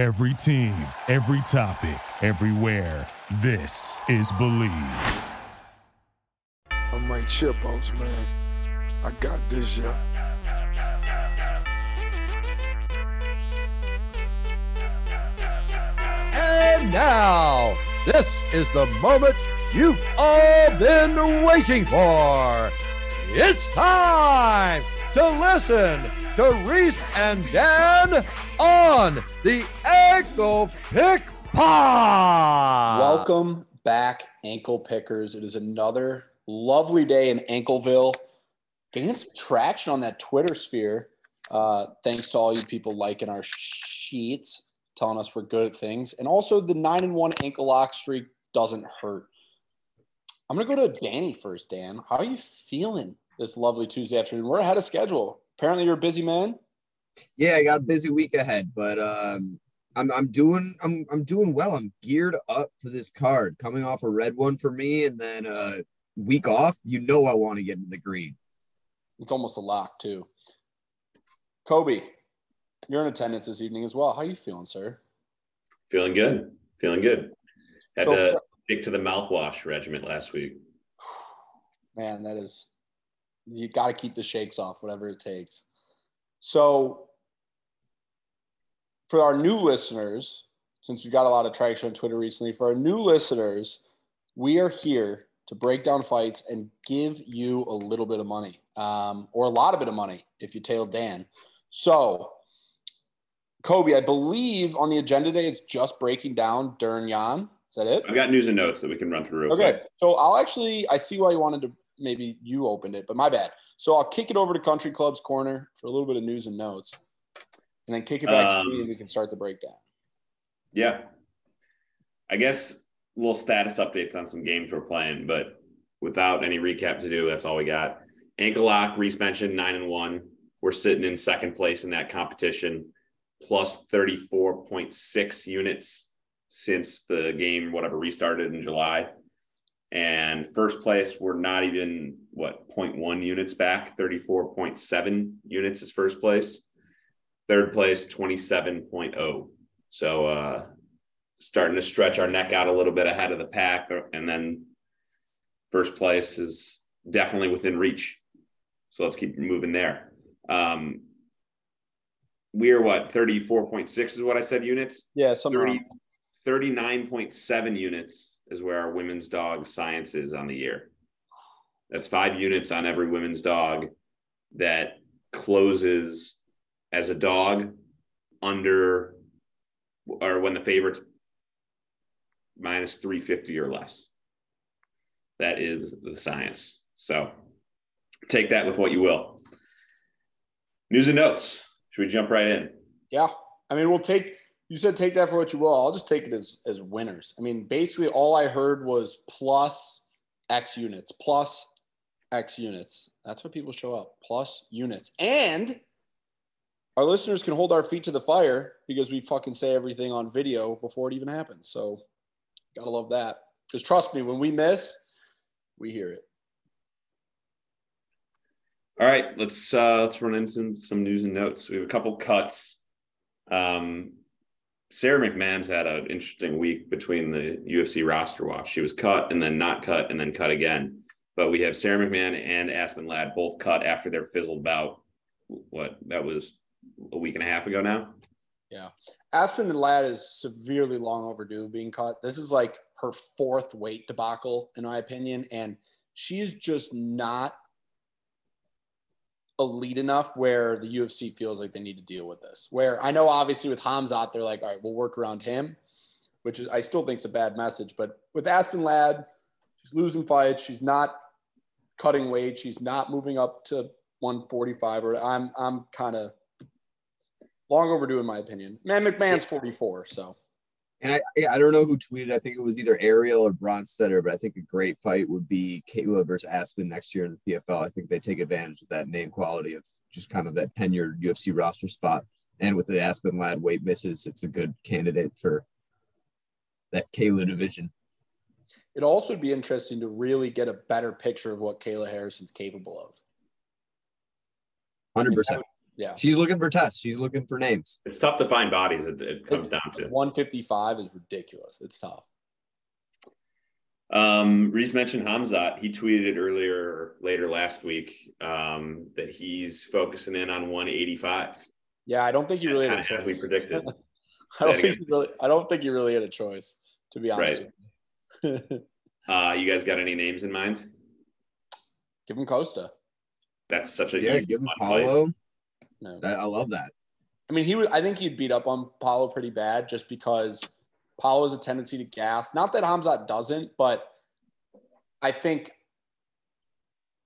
Every team, every topic, everywhere. This is Believe. I'm Mike Chipos, man. I got this, yeah. And now, this is the moment you've all been waiting for. It's time to listen to Reese and Dan on the Ankle Pick Pod. Welcome back, ankle pickers. It is another lovely day in Ankleville. Getting some traction on that Twitter sphere. Uh, thanks to all you people liking our sheets, telling us we're good at things, and also the nine and one ankle lock streak doesn't hurt. I'm gonna go to Danny first. Dan, how are you feeling this lovely Tuesday afternoon? We're ahead of schedule. Apparently, you're a busy man. Yeah, I got a busy week ahead, but um, I'm I'm doing I'm I'm doing well. I'm geared up for this card. Coming off a red one for me, and then uh week off. You know I want to get into the green. It's almost a lock too. Kobe, you're in attendance this evening as well. How are you feeling, sir? Feeling good. Feeling good. Had So- to stick to the mouthwash regiment last week. Man, that is you got to keep the shakes off, whatever it takes. So, for our new listeners, since we've got a lot of traction on Twitter recently, for our new listeners, we are here to break down fights and give you a little bit of money, um, or a lot of bit of money if you tail Dan. So, Kobe, I believe on the agenda today it's just breaking down Dern Yan. Is that it? I've got news and notes that we can run through. Okay, quick. so I'll actually I see why you wanted to maybe you opened it, but my bad. So I'll kick it over to Country Club's corner for a little bit of news and notes, and then kick it back to Um, me, and we can start the breakdown. Yeah. I guess little status updates on some games we're playing, but without any recap to do, that's all we got. Ankle lock, Reese mentioned nine and one. We're sitting in second place in that competition, plus 34.6 units since the game, whatever, restarted in July. And first place, we're not even what 0.1 units back, 34.7 units is first place. Third place, 27.0. So uh starting to stretch our neck out a little bit ahead of the pack and then first place is definitely within reach. So let's keep moving there. Um we are what 34.6 is what I said units. Yeah, something 30, wrong. 39.7 units is where our women's dog science is on the year. That's five units on every women's dog that closes as a dog under or when the favorite's minus 350 or less. That is the science. So take that with what you will. News and notes. Should we jump right in? Yeah, I mean we'll take. You said take that for what you will. I'll just take it as as winners. I mean, basically all I heard was plus X units, plus X units. That's what people show up. Plus units, and our listeners can hold our feet to the fire because we fucking say everything on video before it even happens. So, gotta love that. Because trust me, when we miss, we hear it. All right, let's uh, let's run into some, news and notes. We have a couple cuts. Um, Sara McMann's had an interesting week between the UFC roster watch. She was cut and then not cut and then cut again. But we have Sara McMann and Aspen Ladd both cut after their fizzled bout. What that was a week and a half ago now. Yeah, Aspen and Ladd is severely long overdue being cut. This is like her fourth weight debacle, in my opinion. And she's just not elite enough where the UFC feels like they need to deal with this. Where I know obviously with Khamzat, they're like, all right, we'll work around him, which is I still think it's a bad message. But with Aspen Ladd, she's losing fights. She's not cutting weight. She's not moving up to 145. Or I'm I'm kind of long overdue in my opinion. Man, McMann's 44, so And I I don't know who tweeted. I think it was either Ariel or Bronsteter, but I think a great fight would be Kayla versus Aspen next year in the PFL. I think they take advantage of that name quality of just kind of that tenured UFC roster spot. And with the Aspen Ladd weight misses, it's a good candidate for that Kayla division. It also would be interesting to really get a better picture of what Kayla Harrison's capable of. Hundred percent. Yeah. She's looking for tests. She's looking for names. It's tough to find bodies. It, it comes down to. 155 is ridiculous. It's tough. Um, Reese mentioned Khamzat. He tweeted earlier, later last week, um, that he's focusing in on 185. Yeah, I don't think you really had a as we choice. predicted. I don't think you really. I don't think you really had a choice, to be honest. Right. with you. Uh, you guys got any names in mind? Give him Costa. That's such a Yeah, easy, give him fun fight. Paulo. No. I, I love that. I mean, he would. I think he'd beat up on Paulo pretty bad, just because Paulo has a tendency to gas. Not that Khamzat doesn't, but I think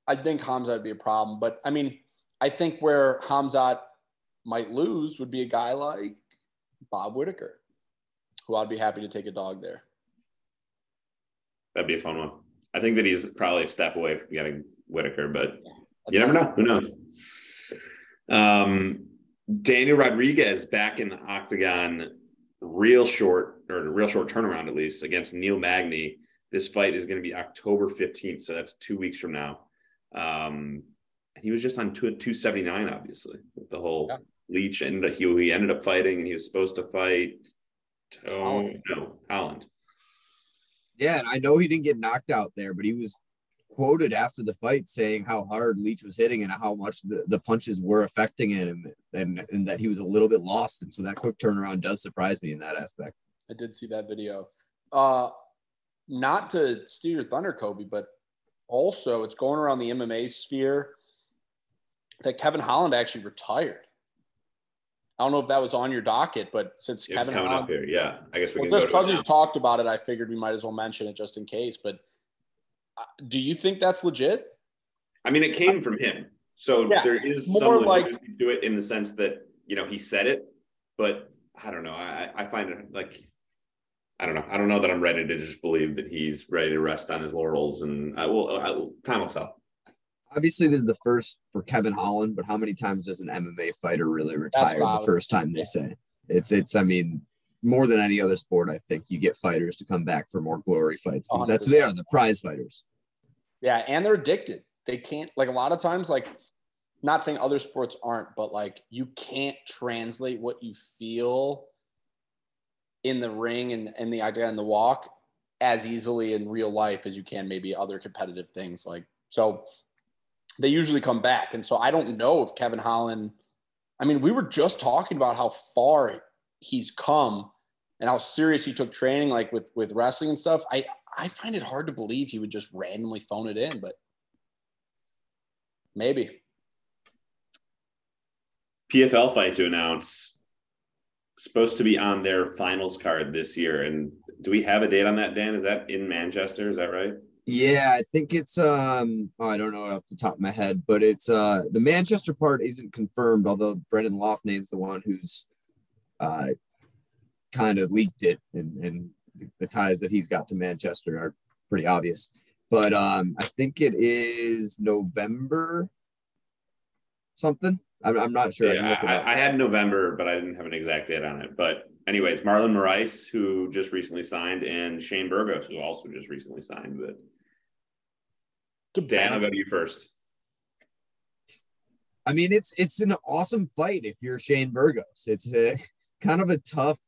I think Khamzat would be a problem. But I mean, I think where Khamzat might lose would be a guy like Bob Whittaker, who I'd be happy to take a dog there. That'd be a fun one. I think that he's probably a step away from getting Whittaker, but That's you never know. Who knows? Um, Daniel Rodriguez back in the octagon, real short or real short turnaround at least against Neil Magny. This fight is going to be October 15th, so that's two weeks from now. Um, he was just on two, 279, obviously, with the whole Yeah. Leech, and he, he ended up fighting, and he was supposed to fight. Oh Holland. no, Holland. Yeah, and I know he didn't get knocked out there, but he was quoted after the fight saying how hard Leech was hitting and how much the, the punches were affecting him and, and that he was a little bit lost. And so that quick turnaround does surprise me in that aspect. I did see that video. Uh, not to steal your thunder, Kobe, but also it's going around the MMA sphere that Kevin Holland actually retired. I don't know if that was on your docket, but since It's Kevin coming up Holland, here. Yeah, I guess we well, can just go to because he's talked about it, I figured we might as well mention it just in case. But do you think that's legit? I mean, it came from him, so Yeah, there is more some like- legitimacy to it in the sense that you know he said it, but I don't know. I I find it like I don't know. I don't know that I'm ready to just believe that he's ready to rest on his laurels, and I will. I will time will tell. Obviously, this is the first for Kevin Holland, but how many times does an MMA fighter really retire the first time they say? It's, it's, I mean, more than any other sport, I think you get fighters to come back for more glory fights because that's who they are, the prize fighters. Yeah, and they're addicted. They can't like a lot of times like not saying other sports aren't, but like you can't translate what you feel in the ring and, and the idea and the walk as easily in real life as you can maybe other competitive things. Like so they usually come back. And so I don't know if Kevin Holland I mean, we were just talking about how far he's come and how serious he took training like with with wrestling and stuff. I I find it hard to believe he would just randomly phone it in, but maybe. PFL fight to announce supposed to be on their finals card this year, and do we have a date on that? Dan, is that in Manchester? Is that right? Yeah, I think it's um oh, I don't know off the top of my head, but it's uh the Manchester part isn't confirmed, although Brendan Loughnane's the one who's uh kind of leaked it and, and the ties that he's got to Manchester are pretty obvious. But um I think it is November something. I'm, I'm not sure. I Yeah, look. I, I had November, but I didn't have an exact date on it. But anyways, Marlon Moraes, who just recently signed, and Shane Burgos, who also just recently signed. But Dan, I'll go to you first. I mean, it's it's an awesome fight if you're Shane Burgos. It's a kind of a tough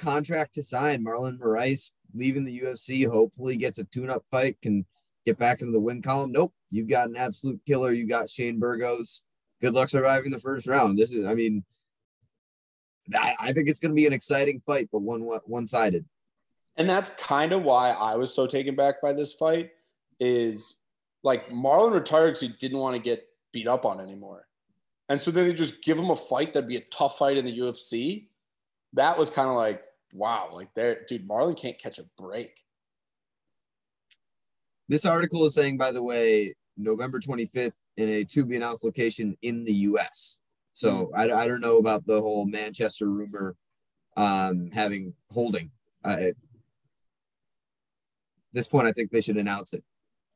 contract to sign. Marlon Moraes leaving the UFC, hopefully gets a tune-up fight, can get back into the win column. Nope, you've got an absolute killer. You got Shane Burgos. Good luck surviving the first round. This is, I mean, I, I think it's going to be an exciting fight, but one one-sided. And that's kind of why I was so taken back by this fight is like Marlon retired because he didn't want to get beat up on anymore. And so then they just give him a fight that'd be a tough fight in the UFC. That was kind of like, wow, like there, dude, Marlon can't catch a break. This article is saying, by the way, November 25th in a to be announced location in the US. So I, I don't know about the whole Manchester rumor um, having holding. Uh, at this point, I think they should announce it.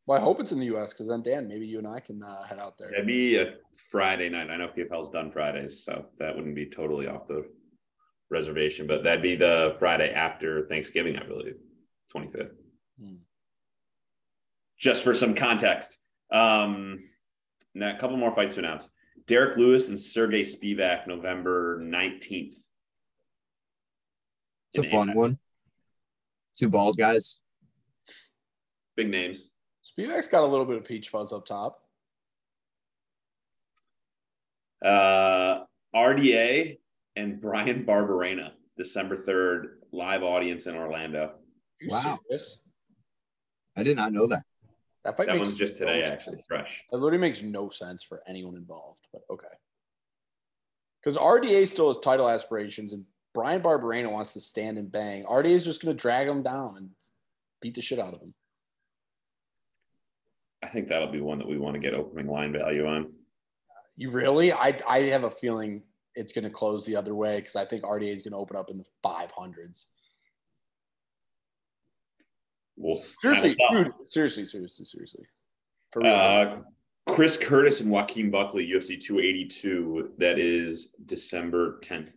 Well, I hope it's in the US because then, Dan, maybe you and I can uh, head out there. That'd be a Friday night. I know PFL's done Fridays, so that wouldn't be totally off the reservation, but that'd be the Friday after Thanksgiving, I believe, 25th. Hmm. Just for some context. Um, now, a couple more fights to announce. Derrick Lewis and Sergey Spivak, November 19th. It's a fun Anaheim. one. Two bald guys. Big names. Spivak's got a little bit of peach fuzz up top. Uh, RDA and Bryan Barberena, December 3rd, live audience in Orlando. Wow. I did not know that. That fight That makes one's just no today, sense. actually, fresh. That literally makes no sense for anyone involved, but okay. Because RDA still has title aspirations, and Bryan Barberena wants to stand and bang. RDA is just going to drag him down and beat the shit out of him. I think that'll be one that we want to get opening line value on. You really? I I have a feeling it's going to close the other way because I think RDA is going to open up in the five hundreds. We'll Seriously, dude, seriously, seriously, seriously. For real. Uh, Chris Curtis and Joaquin Buckley, UFC 282. That is December 10th.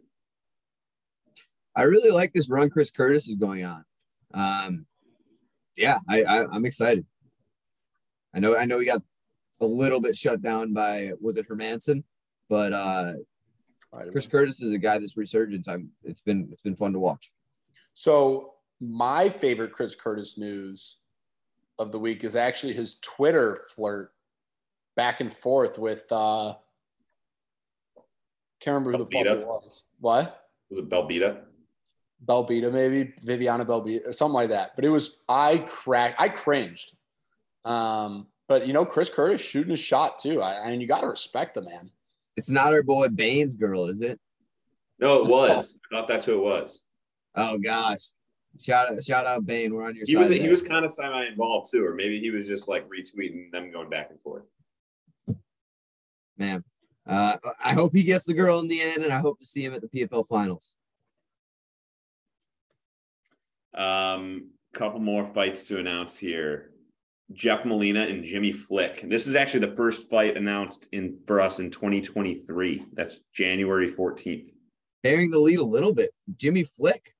I really like this run Chris Curtis is going on. Um, yeah, I, I I'm excited. I know I know he got a little bit shut down by was it Hermansson, but uh, Right, Chris Curtis is a guy that's resurgence. I'm it's been it's been fun to watch. So my favorite Chris Curtis news of the week is actually his Twitter flirt back and forth with uh can't remember who the fuck it was. What? Was it Belbita? Belbita, maybe Viviana Belbita or something like that. But it was I cracked I cringed. Um, but you know, Chris Curtis shooting a shot too. I, I mean you gotta respect the man. It's not our boy Baines girl, is it? No, it was. I thought that's who it was. Oh gosh. Shout out shout out Bane. We're on your He side. was he was kind of semi involved too, or maybe he was just like retweeting them going back and forth. man. Uh, I hope he gets the girl in the end, and I hope to see him at the PFL finals. Um, couple more fights to announce here. Jeff Molina and Jimmy Flick. This is actually the first fight announced in for us in 2023. That's January 14th. Bearing the lead a little bit. Jimmy Flick,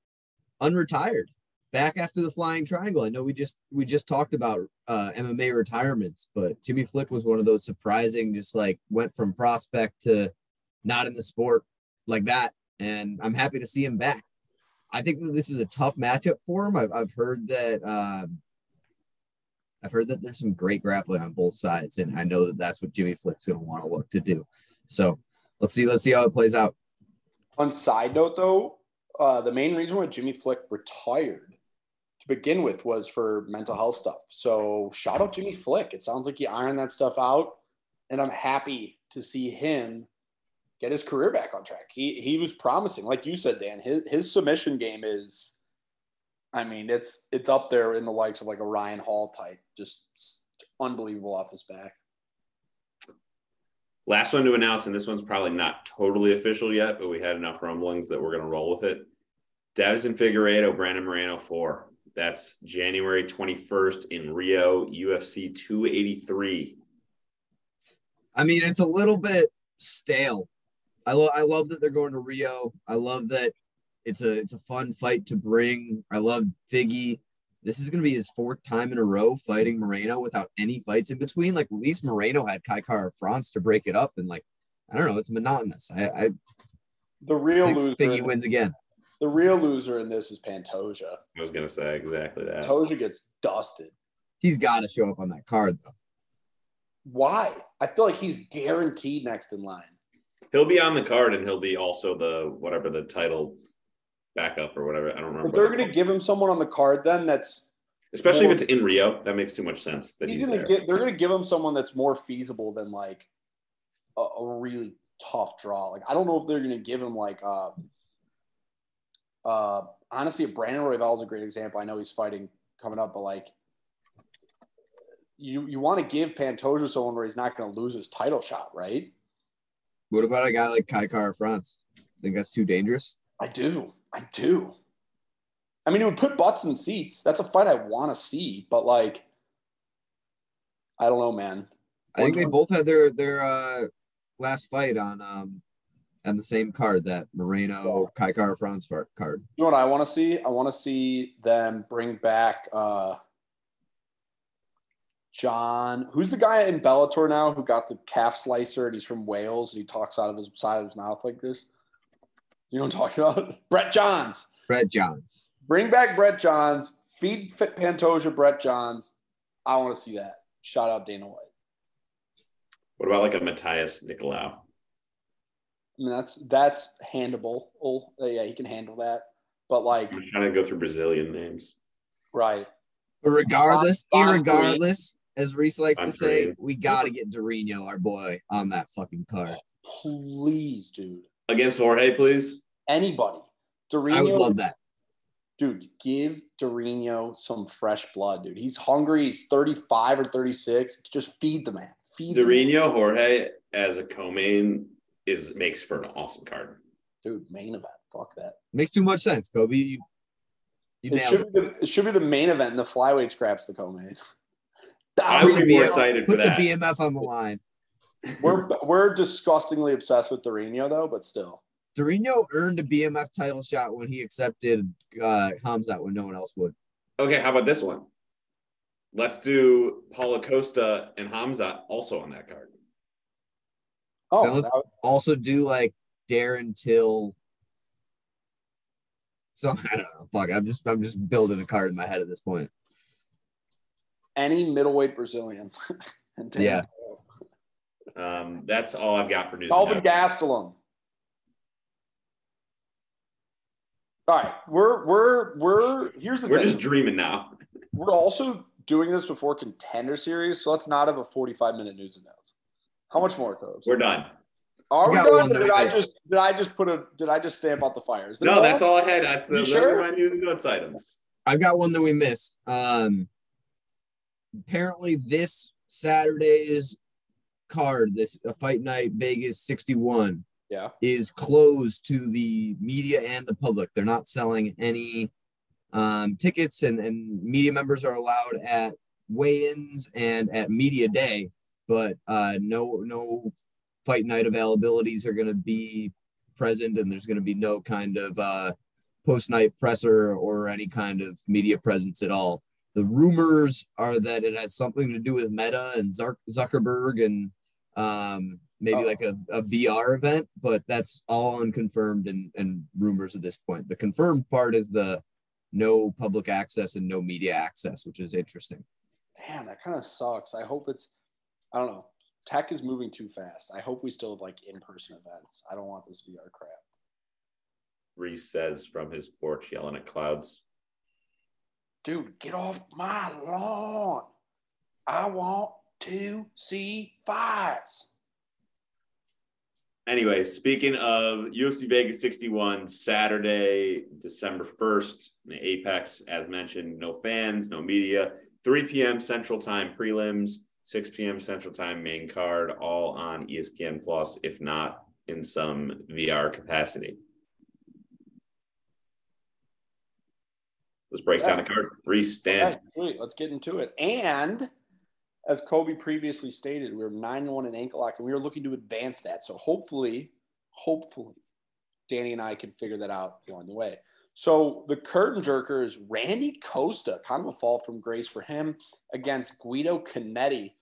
unretired, back after the flying triangle. I know we just we just talked about uh, MMA retirements, but Jimmy Flick was one of those surprising, just like went from prospect to not in the sport like that. And I'm happy to see him back. I think that this is a tough matchup for him. I've, I've heard that um, I've heard that there's some great grappling on both sides, and I know that that's what Jimmy Flick's going to want to look to do. So let's see, let's see how it plays out. On side note, though, uh, the main reason why Jimmy Flick retired to begin with was for mental health stuff. So shout out Jimmy Flick. It sounds like he ironed that stuff out, and I'm happy to see him get his career back on track. He he was promising, like you said, Dan. His his submission game is, I mean, it's it's up there in the likes of like a Ryan Hall type, just unbelievable off his back. Last one to announce, and this one's probably not totally official yet, but we had enough rumblings that we're going to roll with it. Deiveson Figueiredo, Brandon Moreno, four. That's January 21st in Rio, UFC 283. I mean, it's a little bit stale. I love I love that they're going to Rio. I love that it's a it's a fun fight to bring. I love Figgy. This is going to be his fourth time in a row fighting Moreno without any fights in between. Like at least Moreno had Kai Kara France to break it up, and like I don't know, it's monotonous. I, I The real think loser, Figgy wins again. the real loser in this is Pantoja. I was going to say exactly that. Pantoja gets dusted. He's got to show up on that card though. Why? I feel like he's guaranteed next in line. He'll be on the card and he'll be also the whatever the title backup or whatever. I don't remember. But they're going to give him someone on the card then that's Especially if it's in Rio, that makes too much sense that he's he's, going to there. get. They're going to give him someone that's more feasible than like a, a really tough draw. Like I don't know if they're going to give him like uh uh honestly, Brandon Royval is a great example. I know he's fighting coming up, but like you you want to give Pantoja someone where he's not going to lose his title shot, right? What about a guy like Kai Kara France? Think that's too dangerous? I do. I do. I mean, it would put butts in seats. That's a fight I want to see, but like, I don't know, man. I think they both had their their uh, last fight on um on the same card that Moreno Kai Kara France far- card. You know what I want to see? I want to see them bring back uh John. Who's the guy in Bellator now who got the calf slicer and he's from Wales and he talks out of his side of his mouth like this? You know what I'm talking about? Brett Johns. Brett Johns. Bring back Brett Johns. Feed Fit Pantoja Brett Johns. I want to see that. Shout out Dana White. What about like a Matheus Nicolau? I mean, that's that's handleable. Oh, yeah, he can handle that. But like, I'm trying to go through Brazilian names. right? But regardless, Bon- Bon as Reese likes Bon to say, Green. we got to get Durinho, our boy, on that fucking card. Please, dude. Against Jorge, please. Anybody. I would love that. dude. Give Durinho some fresh blood, dude. He's hungry. He's 35 or 36. Just feed the man. Feed the man. Durinho Jorge as a co-main is makes for an awesome card. dude. Main event. Fuck that. Makes too much sense, Kobe. You, you It should, be the, it should be the main event, and the flyweight scraps the co-main. I would be more Durinho, excited for Put that. the BMF on the line. We're we're disgustingly obsessed with Durinho though, but still. Durinho earned a BMF title shot when he accepted uh, Khamzat when no one else would. Okay, how about this one? Let's do Paulo Costa and Hamza also on that card. Oh, Now let's- that- Also, do like Darren Till. So I don't know. Fuck, I'm just I'm just building a card in my head at this point. any middleweight Brazilian. and take Yeah. It. Um, that's all I've got for news. Kelvin and Gastelum. All right, we're we're we're here's the We're thing. just dreaming now. we're also doing this before contender series, so let's not have a 45 minute news and notes. How much more, Cobes? We're done. Are we We done? one Or that Did I just did I just put a did I just stamp out the fires? No, more? that's all I had. That's You those sure? my news and notes items. I've got one that we missed. Um, apparently, this Saturday's card, this uh, Fight Night Vegas 61, Yeah. is closed to the media and the public. They're not selling any um, tickets, and, and media members are allowed at weigh-ins and at media day, but uh, no no fight night availabilities are going to be present, and there's going to be no kind of uh, post night presser or any kind of media presence at all. The rumors are that it has something to do with Meta and Zuckerberg and um, maybe Oh. like a, a VR event, but that's all unconfirmed and, and rumors at this point. The confirmed part is the no public access and no media access, which is interesting. Damn, that kind of sucks. I hope it's I don't know. Tech is moving too fast. I hope we still have like in person events. I don't want this VR crap. Reese says from his porch, yelling at clouds. Dude, get off my lawn. I want to see fights. Anyway, speaking of UFC Vegas 61, Saturday, December 1st, the Apex, as mentioned, no fans, no media, 3 p.m. Central Time prelims, 6 p.m. Central Time main card, all on ESPN Plus, if not in some VR capacity. Let's break down the card. Reese, Dan. Okay. Let's get into it. And as Kobe previously stated, we were nine and one in ankle lock, and we were looking to advance that. So hopefully, hopefully, Danny and I can figure that out along the way. So the curtain jerker is Randy Costa, kind of a fall from grace for him against Guido Cannetti,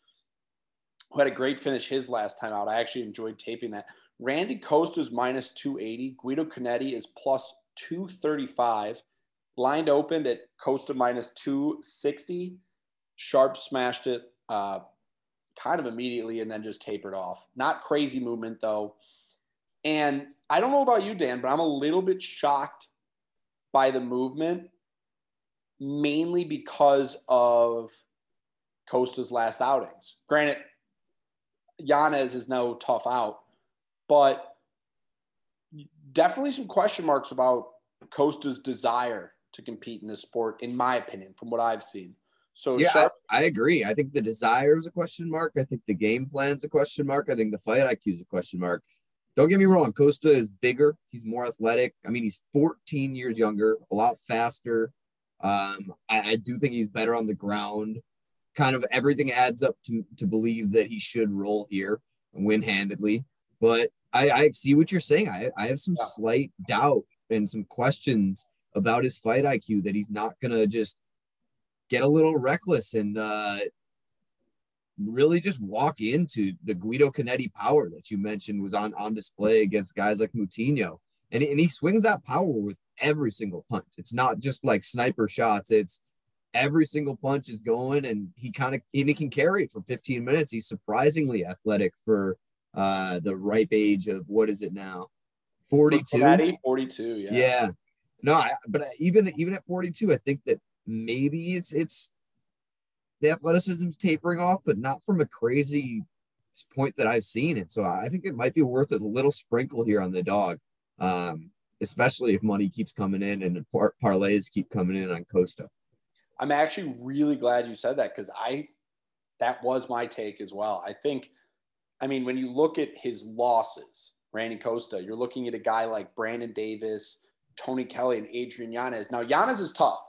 who had a great finish his last time out. I actually enjoyed taping that. Randy Costa is minus 280. Guido Cannetti is plus 235 lined opened at Costa minus 260. Sharp smashed it uh, kind of immediately and then just tapered off. Not crazy movement though. And I don't know about you, Dan, but I'm a little bit shocked by the movement, mainly because of Costa's last outings. Granted, Yanez is no tough out, but definitely some question marks about Costa's desire to compete in this sport, in my opinion, from what I've seen. So Yeah, Sharp, I, I agree. I think the desire is a question mark. I think the game plan is a question mark. I think the fight IQ is a question mark. Don't get me wrong, Costa is bigger. He's more athletic. I mean, he's 14 years younger, a lot faster. Um, I, I do think he's better on the ground. Kind of everything adds up to to believe that he should roll here and win handedly. But I, I see what you're saying. I, I have some Yeah. slight doubt and some questions about his fight IQ that he's not gonna just get a little reckless and uh really just walk into the Guido Cannetti power that you mentioned was on on display against guys like Moutinho. And, and he swings that power with every single punch. It's not just like sniper shots. It's every single punch is going and he kind of and he can carry it for 15 minutes. He's surprisingly athletic for uh the ripe age of what is it now? 42. 42, yeah. Yeah. No, I, but even even at 42, I think that maybe it's it's the athleticism's tapering off, but not from a crazy point that I've seen it. So I think it might be worth a little sprinkle here on the dog, um, especially if money keeps coming in and par- parlays keep coming in on Costa. I'm actually really glad you said that because I that was my take as well. I think, I mean, when you look at his losses, Randy Costa, you're looking at a guy like Brandon Davis, Tony Kelley, and Adrian Yanez. Now, Yanez is tough,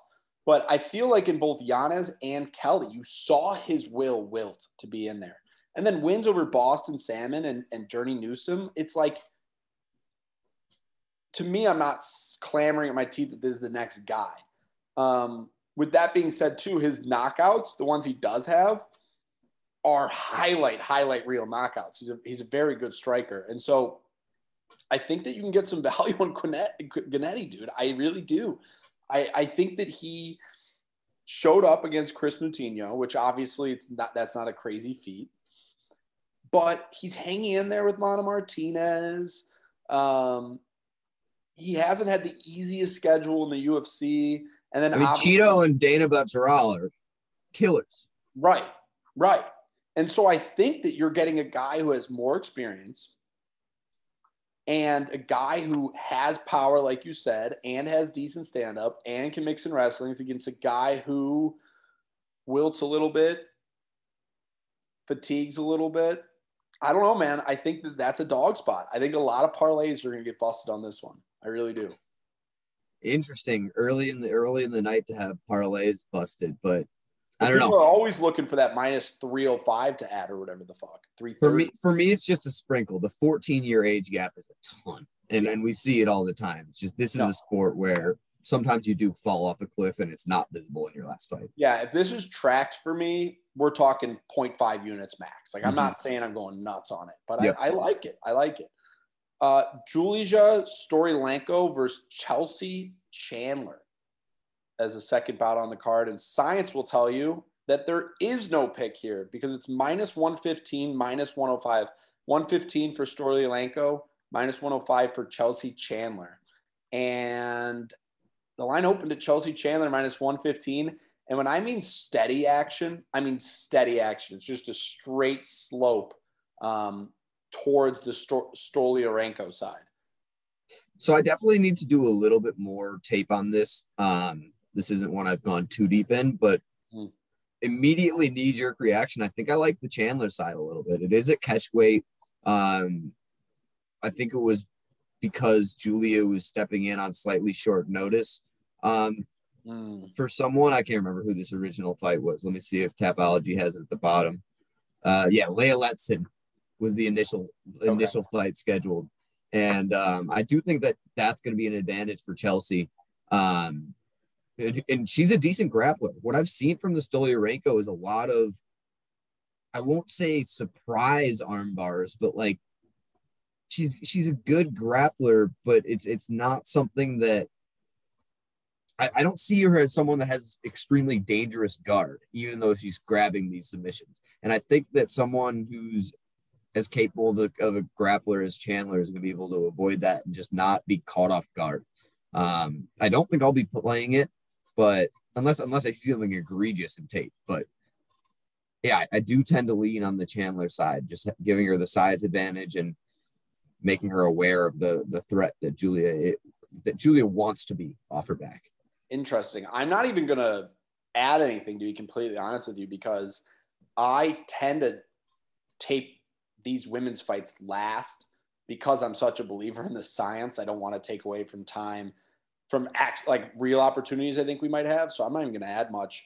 but I feel like in both Yanez and Kelley, you saw his will wilt to be in there. And then wins over Boston Salmon and, and Journey Newson. It's like, to me, I'm not clamoring at my teeth that this is the next guy. Um, with that being said, too, his knockouts, the ones he does have, are highlight, highlight real knockouts. He's a, he's a very good striker. And so I think that you can get some value on Cannetti, dude. I really do. I, I think that he showed up against Kris Moutinho, which obviously it's not that's not a crazy feat. But he's hanging in there with Mana Martinez. Um, he hasn't had the easiest schedule in the UFC. And then I mean, Chito and Dana Belcheral are killers. Right, right. And so I think that you're getting a guy who has more experience and a guy who has power, like you said, and has decent stand up and can mix in wrestlings against a guy who wilts a little bit, fatigues a little bit. I don't know, man. I think that that's a dog spot. I think a lot of parlays are going to get busted on this one. I really do interesting early in the early in the night to have parlays busted, but I don't People know. are always looking for that minus 305 to add or whatever the fuck. For me, for me, it's just a sprinkle. The 14 year age gap is a ton. And and we see it all the time. It's just this is no. a sport where sometimes you do fall off a cliff and it's not visible in your last fight. Yeah, if this is tracked for me, we're talking 0.5 units max. Like I'm mm-hmm. not saying I'm going nuts on it, but yep. I, I like it. I like it. Uh, Julia Stoliarenko versus Chelsea Chandler as a second bout on the card. And science will tell you that there is no pick here because it's minus 115, minus 105. 115 for Stoliarenko, minus 105 for Chelsea Chandler. And the line opened at Chelsea Chandler minus 115. And when I mean steady action, I mean steady action. It's just a straight slope um, towards the Stoliarenko side. So I definitely need to do a little bit more tape on this. Um, this isn't one I've gone too deep in, but mm. immediately knee jerk reaction. I think I like the Chandler side a little bit. It is at catch weight. Um, I think it was because Julia was stepping in on slightly short notice. Um, mm. For someone, I can't remember who this original fight was. Let me see if Tapology has it at the bottom. Uh, yeah, Leah Letson was the initial okay. initial fight scheduled, and um, I do think that that's going to be an advantage for Chelsea. Um, and, and, she's a decent grappler. What I've seen from the Stoliarenko is a lot of, I won't say surprise arm bars, but like she's she's a good grappler, but it's it's not something that I, I, don't see her as someone that has extremely dangerous guard, even though she's grabbing these submissions. And I think that someone who's as capable of a, of a grappler as Chandler is going to be able to avoid that and just not be caught off guard. Um, I don't think I'll be playing it, but unless unless I see something egregious in tape, but yeah, I, I do tend to lean on the Chandler side, just giving her the size advantage and making her aware of the the threat that Julia it, that Julia wants to be off her back. Interesting. I'm not even gonna add anything to be completely honest with you because I tend to tape these women's fights last because I'm such a believer in the science. I don't want to take away from time from act like real opportunities I think we might have. So I'm not even going to add much.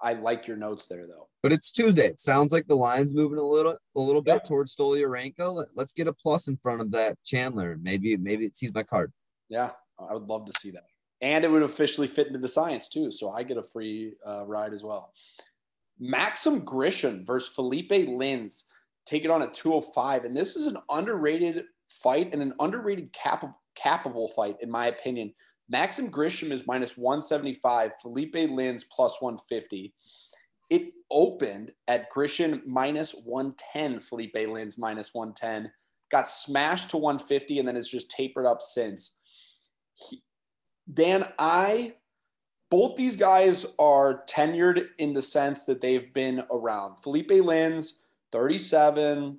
I like your notes there though. But it's Tuesday. It sounds like the line's moving a little a little bit towards Stoliarenko. Let's get a plus in front of that Chandler. Maybe maybe it sees my card. Yeah, I would love to see that. And it would officially fit into the science too. So I get a free uh, ride as well. Maxim Grishin versus Felipe Lins take it on at 205. And this is an underrated fight and an underrated cap- capable fight, in my opinion. Maxim Grishin is minus 175, Felipe Lins plus 150. It opened at Grishin minus 110, Felipe Lins minus 110, got smashed to 150, and then it's just tapered up since. He, Dan, I both these guys are tenured in the sense that they've been around. Felipe Lins, 37,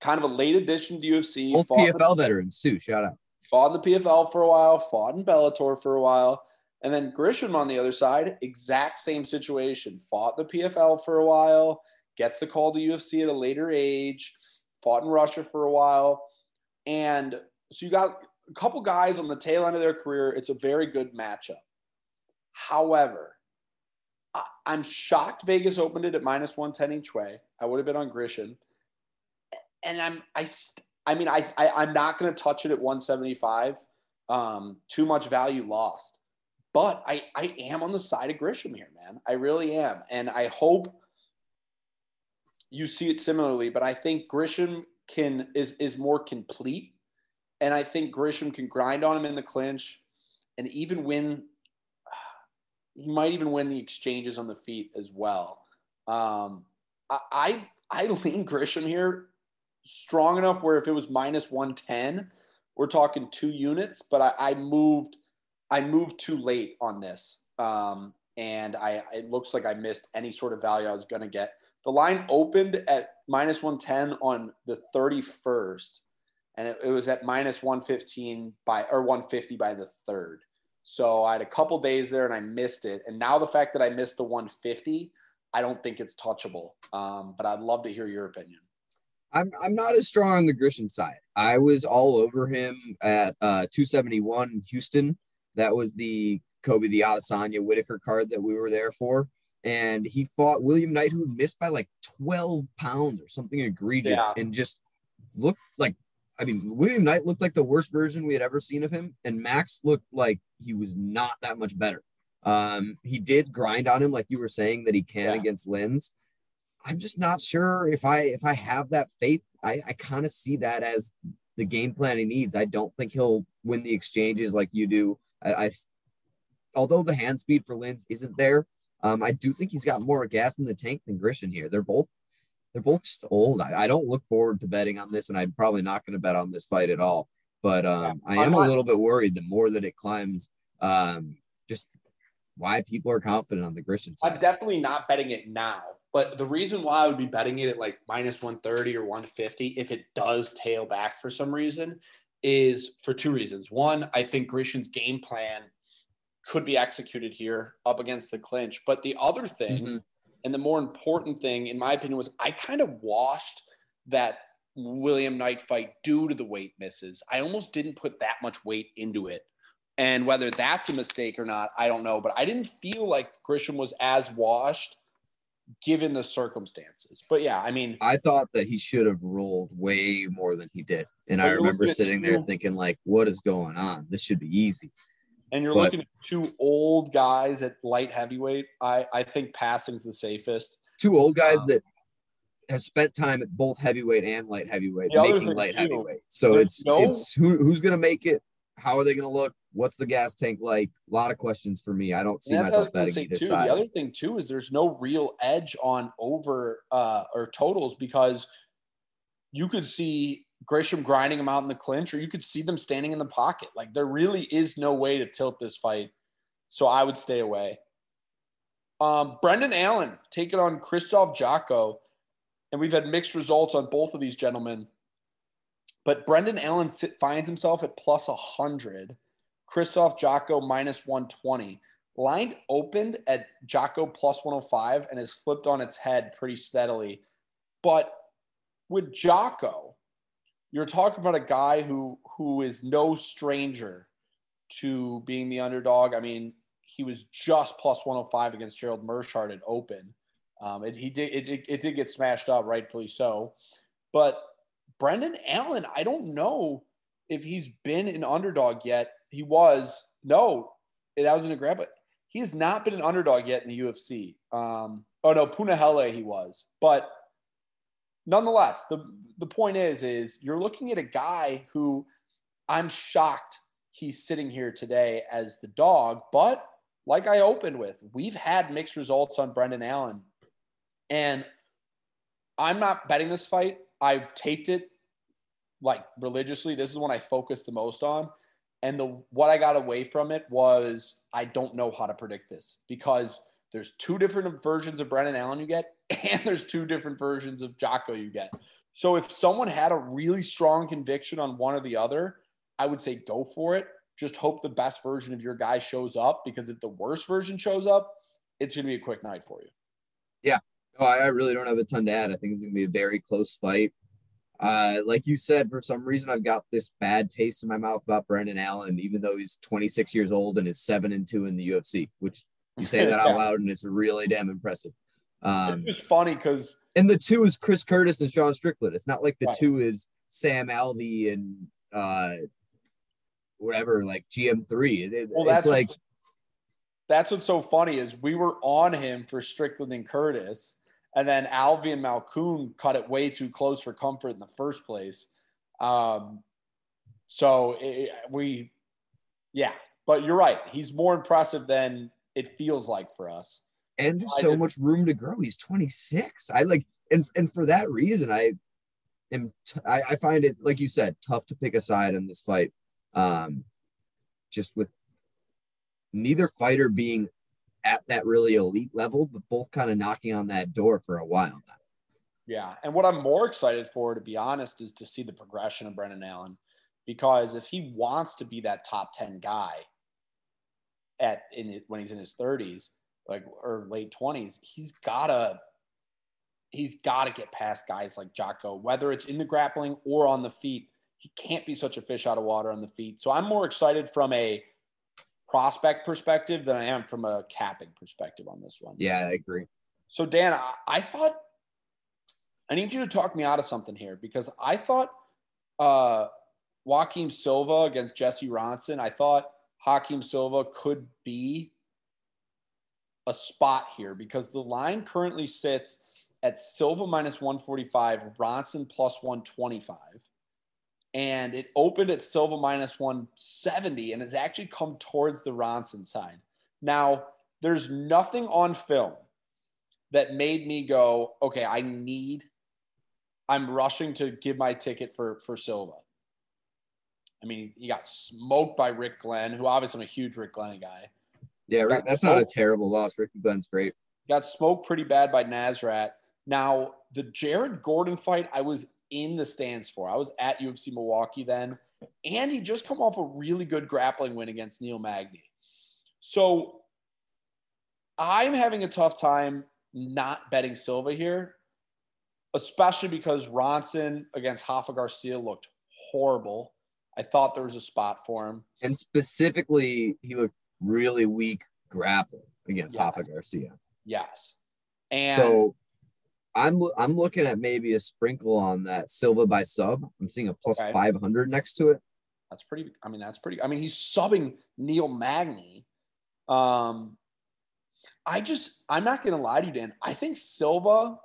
kind of a late addition to UFC. Both PFL veterans too. Shout out. Fought in the PFL for a while, fought in Bellator for a while. And then Grishin on the other side, exact same situation. Fought the PFL for a while, gets the call to UFC at a later age, fought in Russia for a while. And so you got a couple guys on the tail end of their career. It's a very good matchup. However, I, am shocked Vegas opened it at minus 110 each way. I would have been on Grishin. And I'm, I, I mean, I, I am not going to touch it at 175. Um, too much value lost. But I, I am on the side of Grishin here, man. I really am. And I hope you see it similarly, but I think Grishin can is is more complete. And I think Grishin can grind on him in the clinch and even win he might even win the exchanges on the feet as well. Um, I, I, I lean Grishin here strong enough where if it was minus 110, we're talking two units, but I, I moved I moved too late on this. Um, and I it looks like I missed any sort of value I was gonna get. The line opened at minus 110 on the 31st, and it, it was at minus 115 by or 150 by the third. So I had a couple days there and I missed it. And now the fact that I missed the 150, I don't think it's touchable. Um, but I'd love to hear your opinion. I'm I'm not as strong on the Grishin side. I was all over him at uh, 271 Houston. That was the Kobe the Adesanya Whittaker card that we were there for. And he fought William Knight, who missed by like 12 pounds or something egregious, yeah. and just looked like I mean, William Knight looked like the worst version we had ever seen of him, and Max looked like he was not that much better. Um, he did grind on him, like you were saying that he can yeah. against Lins. I'm just not sure if I if I have that faith. I, I kind of see that as the game plan he needs. I don't think he'll win the exchanges like you do. I, I although the hand speed for Lins isn't there, um, I do think he's got more gas in the tank than Grishin here. They're both they're both just old. I, I don't look forward to betting on this, and I'm probably not going to bet on this fight at all. But um, I am a little bit worried the more that it climbs, um, just why people are confident on the Grishin side. I'm definitely not betting it now. But the reason why I would be betting it at like minus 130 or 150 if it does tail back for some reason is for two reasons. One, I think Grishin's game plan could be executed here up against the clinch. But the other thing mm-hmm. And the more important thing, in my opinion, was I kind of washed that William Knight fight due to the weight misses. I almost didn't put that much weight into it. And whether that's a mistake or not, I don't know. But I didn't feel like Grishin was as washed given the circumstances. But yeah, I mean, I thought that he should have rolled way more than he did. And I remember sitting there thinking, like, what is going on? This should be easy. And you're but, looking at two old guys at light heavyweight. I, I think passing's the safest. Two old guys um, that have spent time at both heavyweight and light heavyweight, making light too, heavyweight. So it's no, it's who, who's going to make it? How are they going to look? What's the gas tank like? A lot of questions for me. I don't see myself betting either too. side. The other thing too is there's no real edge on over uh, or totals because you could see Grishin grinding them out in the clinch, or you could see them standing in the pocket. Like there really is no way to tilt this fight. So I would stay away. Um, Brendan Allen taking on Krzysztof Jotko. And we've had mixed results on both of these gentlemen. But Brendan Allen finds himself at plus 100. Krzysztof Jotko minus 120. Line opened at Jotko plus 105 and has flipped on its head pretty steadily. But with Jotko, you're talking about a guy who who is no stranger to being the underdog. I mean, he was just plus 105 against Gerald Meerschaert at Open. Um, it, he did it, it, it did get smashed up, rightfully so. But Brendan Allen, I don't know if he's been an underdog yet. He was no, that was in a grab, but he has not been an underdog yet in the UFC. Um, oh no, Punahele he was, but nonetheless, the the point is, is you're looking at a guy who I'm shocked he's sitting here today as the dog, but like I opened with, we've had mixed results on Brendan Allen, and I'm not betting this fight. I taped it like religiously. This is when I focused the most on. And the what I got away from it was I don't know how to predict this because there's two different versions of Brendan Allen you get, and there's two different versions of Jotko you get. So if someone had a really strong conviction on one or the other, I would say go for it. Just hope the best version of your guy shows up because if the worst version shows up, it's going to be a quick night for you. Yeah. No, I really don't have a ton to add. I think it's going to be a very close fight. Uh, like you said, for some reason, I've got this bad taste in my mouth about Brendan Allen, even though he's 26 years old and is seven and two in the UFC, which you say that out loud and it's really damn impressive. Um, it's funny because and the two is Chris Curtis and Sean Strickland. It's not like the Right. two is Sam Alvey and uh, whatever, like GM3. It- it- well, it's that's like what, that's what's so funny is we were on him for Strickland and Curtis, and then Alvey and Malkoun cut it way too close for comfort in the first place. Um, so it, we, yeah, but you're right. He's more impressive than it feels like for us. and I so did- much room to grow. He's 26. I like, and and for that reason, I am. T- I, I find it, like you said, tough to pick a side in this fight. Um, just with neither fighter being at that really elite level, but both kind of knocking on that door for a while now. Yeah. And what I'm more excited for, to be honest, is to see the progression of Brendan Allen. Because if he wants to be that top 10 guy at in when he's in his 30s, like or late 20s, he's gotta he's gotta get past guys like Jotko, whether it's in the grappling or on the feet. He can't be such a fish out of water on the feet. So I'm more excited from a prospect perspective than I am from a capping perspective on this one. Yeah, I agree. So Dan, I, I thought I need you to talk me out of something here because I thought uh, Joaquim Silva against Jesse Ronson. I thought Joaquim Silva could be a spot here because the line currently sits at Silva minus 145, Ronson plus 125. And it opened at Silva minus 170 and has actually come towards the Ronson side. Now, there's nothing on film that made me go, okay, I need, I'm rushing to give my ticket for for Silva. I mean, he got smoked by Rick Glenn, who obviously I'm a huge Rick Glenn guy. Yeah, that's not a terrible loss. Rick Glenn's great. Got smoked pretty bad by Nasrat. Now, the Jared Gordon fight, I was in the stands for. I was at UFC Milwaukee then, and he just come off a really good grappling win against Neil Magny. So I'm having a tough time not betting Silva here, especially because Ronson against Rafa Garcia looked horrible. I thought there was a spot for him. And specifically, he looked really weak grappling against. Rafa Garcia. Yes. And So I'm I'm looking at maybe a sprinkle on that Silva by sub. I'm seeing a plus Okay. 500 next to it. That's pretty. I mean, that's pretty. I mean, he's subbing Neil Magny. Um, I just, I'm not going to lie to you, Dan. I think Silva,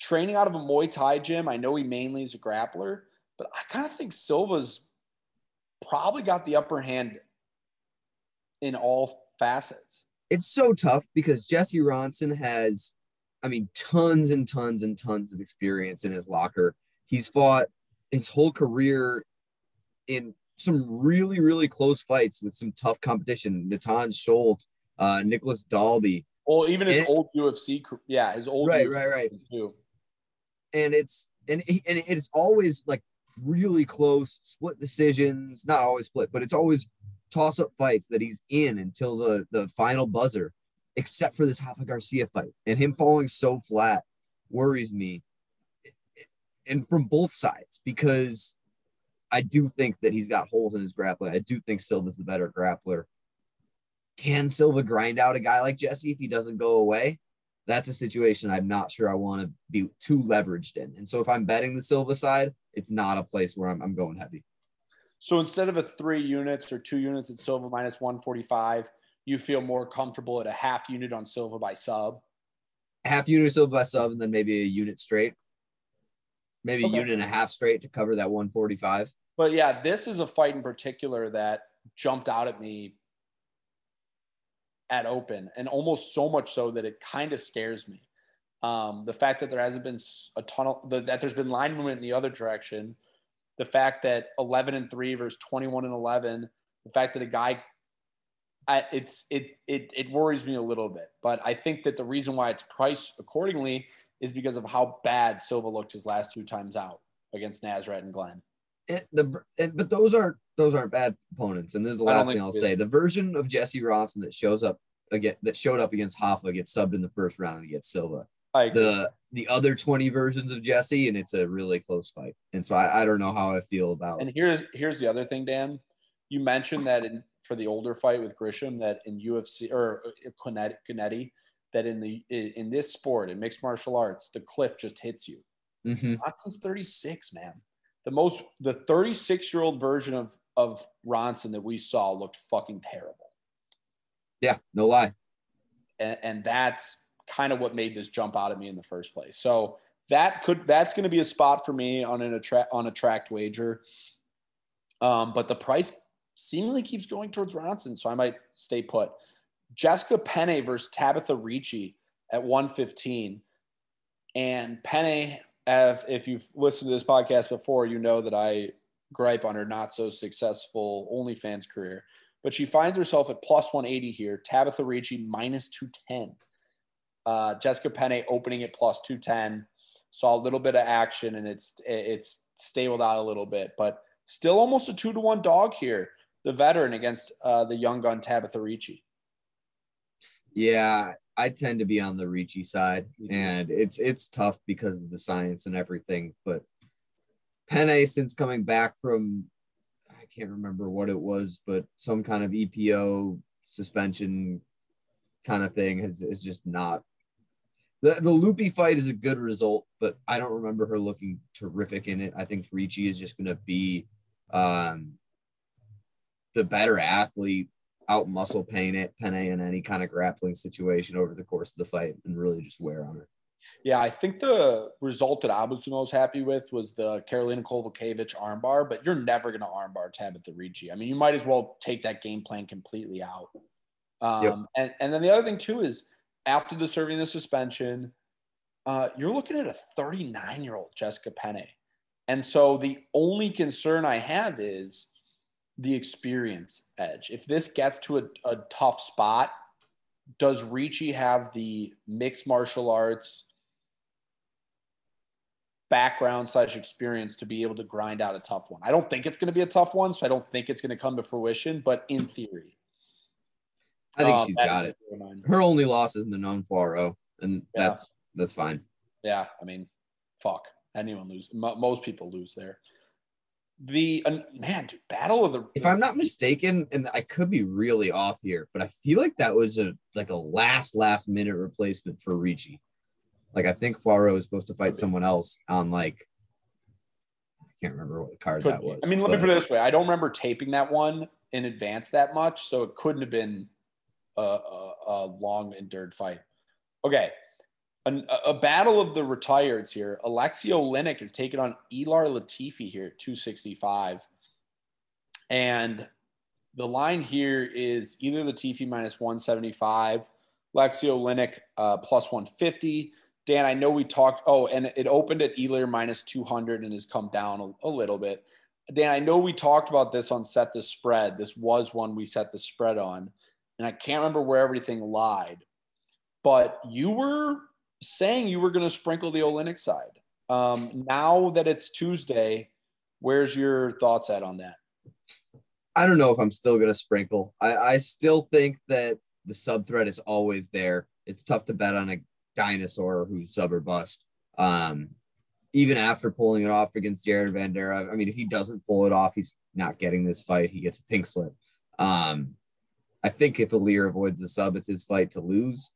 training out of a Muay Thai gym, I know he mainly is a grappler, but I kind of think Silva's probably got the upper hand in all facets. It's so tough because Jesse Ronson has, I mean, tons and tons and tons of experience in his locker. He's fought his whole career in some really, really close fights with some tough competition. Natan Schulte, uh, Nicolas Dalby. Well, even his And- old UFC, yeah, his old Right, UFC right, right. too. and it's and and it's always like really close split decisions not always split but it's always toss up fights that he's in until the the final buzzer except for this Rafa Garcia fight and him falling so flat worries me and from both sides because I do think that he's got holes in his grappling I do think Silva's the better grappler can Silva grind out a guy like Jesse if he doesn't go away that's a situation I'm not sure I want to be too leveraged in. And so if I'm betting the Silva side, it's not a place where I'm, I'm going heavy. So instead of a three units or two units at Silva minus 145, you feel more comfortable at a half unit on Silva by sub. Half unit Silva by sub, and then maybe a unit straight. Maybe Okay. a unit and a half straight to cover that 145. But yeah, this is a fight in particular that jumped out at me at open, and almost so much so that it kind of scares me. Um, the fact that there hasn't been a ton of the, that there's been line movement in the other direction, the fact that 11 and three versus 21 and 11, the fact that a guy, I, it's it it it worries me a little bit. But I think that the reason why it's priced accordingly is because of how bad Silva looked his last two times out against Nasrat and Glenn. it, the it, but those aren't those aren't bad opponents. And this is the last thing I'll so say. The version of Jesse Ronson that shows up again that showed up against Rafa gets subbed in the first round and gets Silva. I agree. The the other 20 versions of Jesse, and it's a really close fight. And so I, I don't know how I feel about And here's here's the other thing, Dan. You mentioned that in for the older fight with Grishin, that in UFC or uh, Cannetti, Cannetti, that in the in, this sport in mixed martial arts, the cliff just hits you. Mhm. Ronson's 36, man. The most the 36 year old version of of Ronson that we saw looked fucking terrible, Yeah, no lie. and, and that's kind of what made this jump out of me in the first place. So that could that's going to be a spot for me on an attract on a tracked wager. Um, but the price seemingly keeps going towards Ronson, so I might stay put. Jessica Penne versus Tabitha Ricci at 115. And Penne, if, you've listened to this podcast before, you know that I gripe on her not so successful OnlyFans career. But she finds herself at plus 180 here. Tabitha Ricci minus 210. Uh, Jessica Penne opening at plus 210. Saw a little bit of action and it's it's stabled out a little bit, but still almost a two to one dog here. The veteran against uh, the young gun Tabitha Ricci. Yeah, I tend to be on the Ricci side, and it's it's tough because of the science and everything. But Penne, since coming back from, I can't remember what it was, but some kind of EPO suspension kind of thing has is just not. The, the loopy fight is a good result, but I don't remember her looking terrific in it. I think Ricci is just going to be um, the better athlete out muscle pain it Penne in any kind of grappling situation over the course of the fight and really just wear on her. Yeah, I think the result that I was the most happy with was the Karolina Kowalkiewicz armbar, but you're never going to armbar Tabitha Ricci. I mean, you might as well take that game plan completely out. Um, Yep. and, and then the other thing, too, is after the serving the suspension, uh, you're looking at a 39 year old Jessica Penne. And so the only concern I have is the experience edge. If this gets to a, a tough spot, does Ricci have the mixed martial arts background slash experience to be able to grind out a tough one? I don't think it's going to be a tough one, so I don't think it's going to come to fruition. But in theory, I think um, she's got it. in my mind. Her only loss is Manon Fiorot, and Yeah. that's that's fine. Yeah, I mean, fuck, anyone lose. Mo- most people lose there. The uh, man, dude, battle of the. If I'm not mistaken, and I could be really off here, but I feel like that was a like a last last minute replacement for Ricci. Like I think Fiorot was supposed to fight someone else on like I can't remember what card Could that was. I mean, let me put it this way: I don't remember taping that one in advance that much, so it couldn't have been a, a, a long endured fight. Okay, An, a, battle of the retireds here. Aleksei Oleinik is taking on Ilir Latifi here at 265, and the line here is either Latifi minus 175, Aleksei Oleinik uh, plus 150. Dan, I know we talked. Oh, and it opened at Ilir minus 200 and has come down a, a little bit. Dan, I know we talked about this on Set the Spread. This was one we set the spread on, and I can't remember where everything lied, but you were saying you were going to sprinkle the Oleinik side. Um, now that it's Tuesday, where's your thoughts at on that? I don't know if I'm still gonna sprinkle. I, I still think that the sub threat is always there. It's tough to bet on a dinosaur who's sub or bust. Um, even after pulling it off against Jared Vanderaa, I mean, if he doesn't pull it off, he's not getting this fight. He gets a pink slip. Um, I think if Ilir avoids the sub, it's his fight to lose.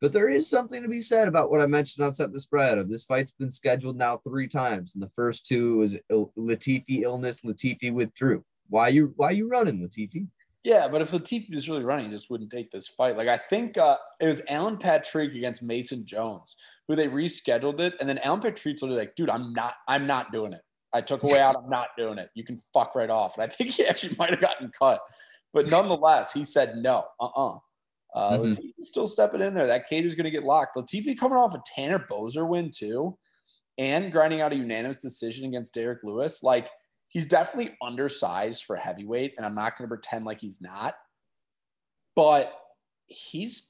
But there is something to be said about what I mentioned on Set the Spread of this fight's been scheduled now three times. And the first two was Latifi illness, Latifi withdrew. Why you why you running, Latifi? Yeah, but if Latifi was really running, he just wouldn't take this fight. Like I think uh, it was Alan Patrick against Mason Jones, who they rescheduled it, and then Alan Patrick's literally like, "Dude, I'm not, I'm not doing it. I took away out. I'm not doing it. You can fuck right off." And I think he actually might have gotten cut, but nonetheless, he said no. Uh-uh. Uh, Mhm. Latifi's still stepping in there. That cage is going to get locked. Latifi coming off a Tanner Boser win too, and grinding out a unanimous decision against Derrick Lewis. Like he's definitely undersized for heavyweight, and I'm not going to pretend like he's not. But he's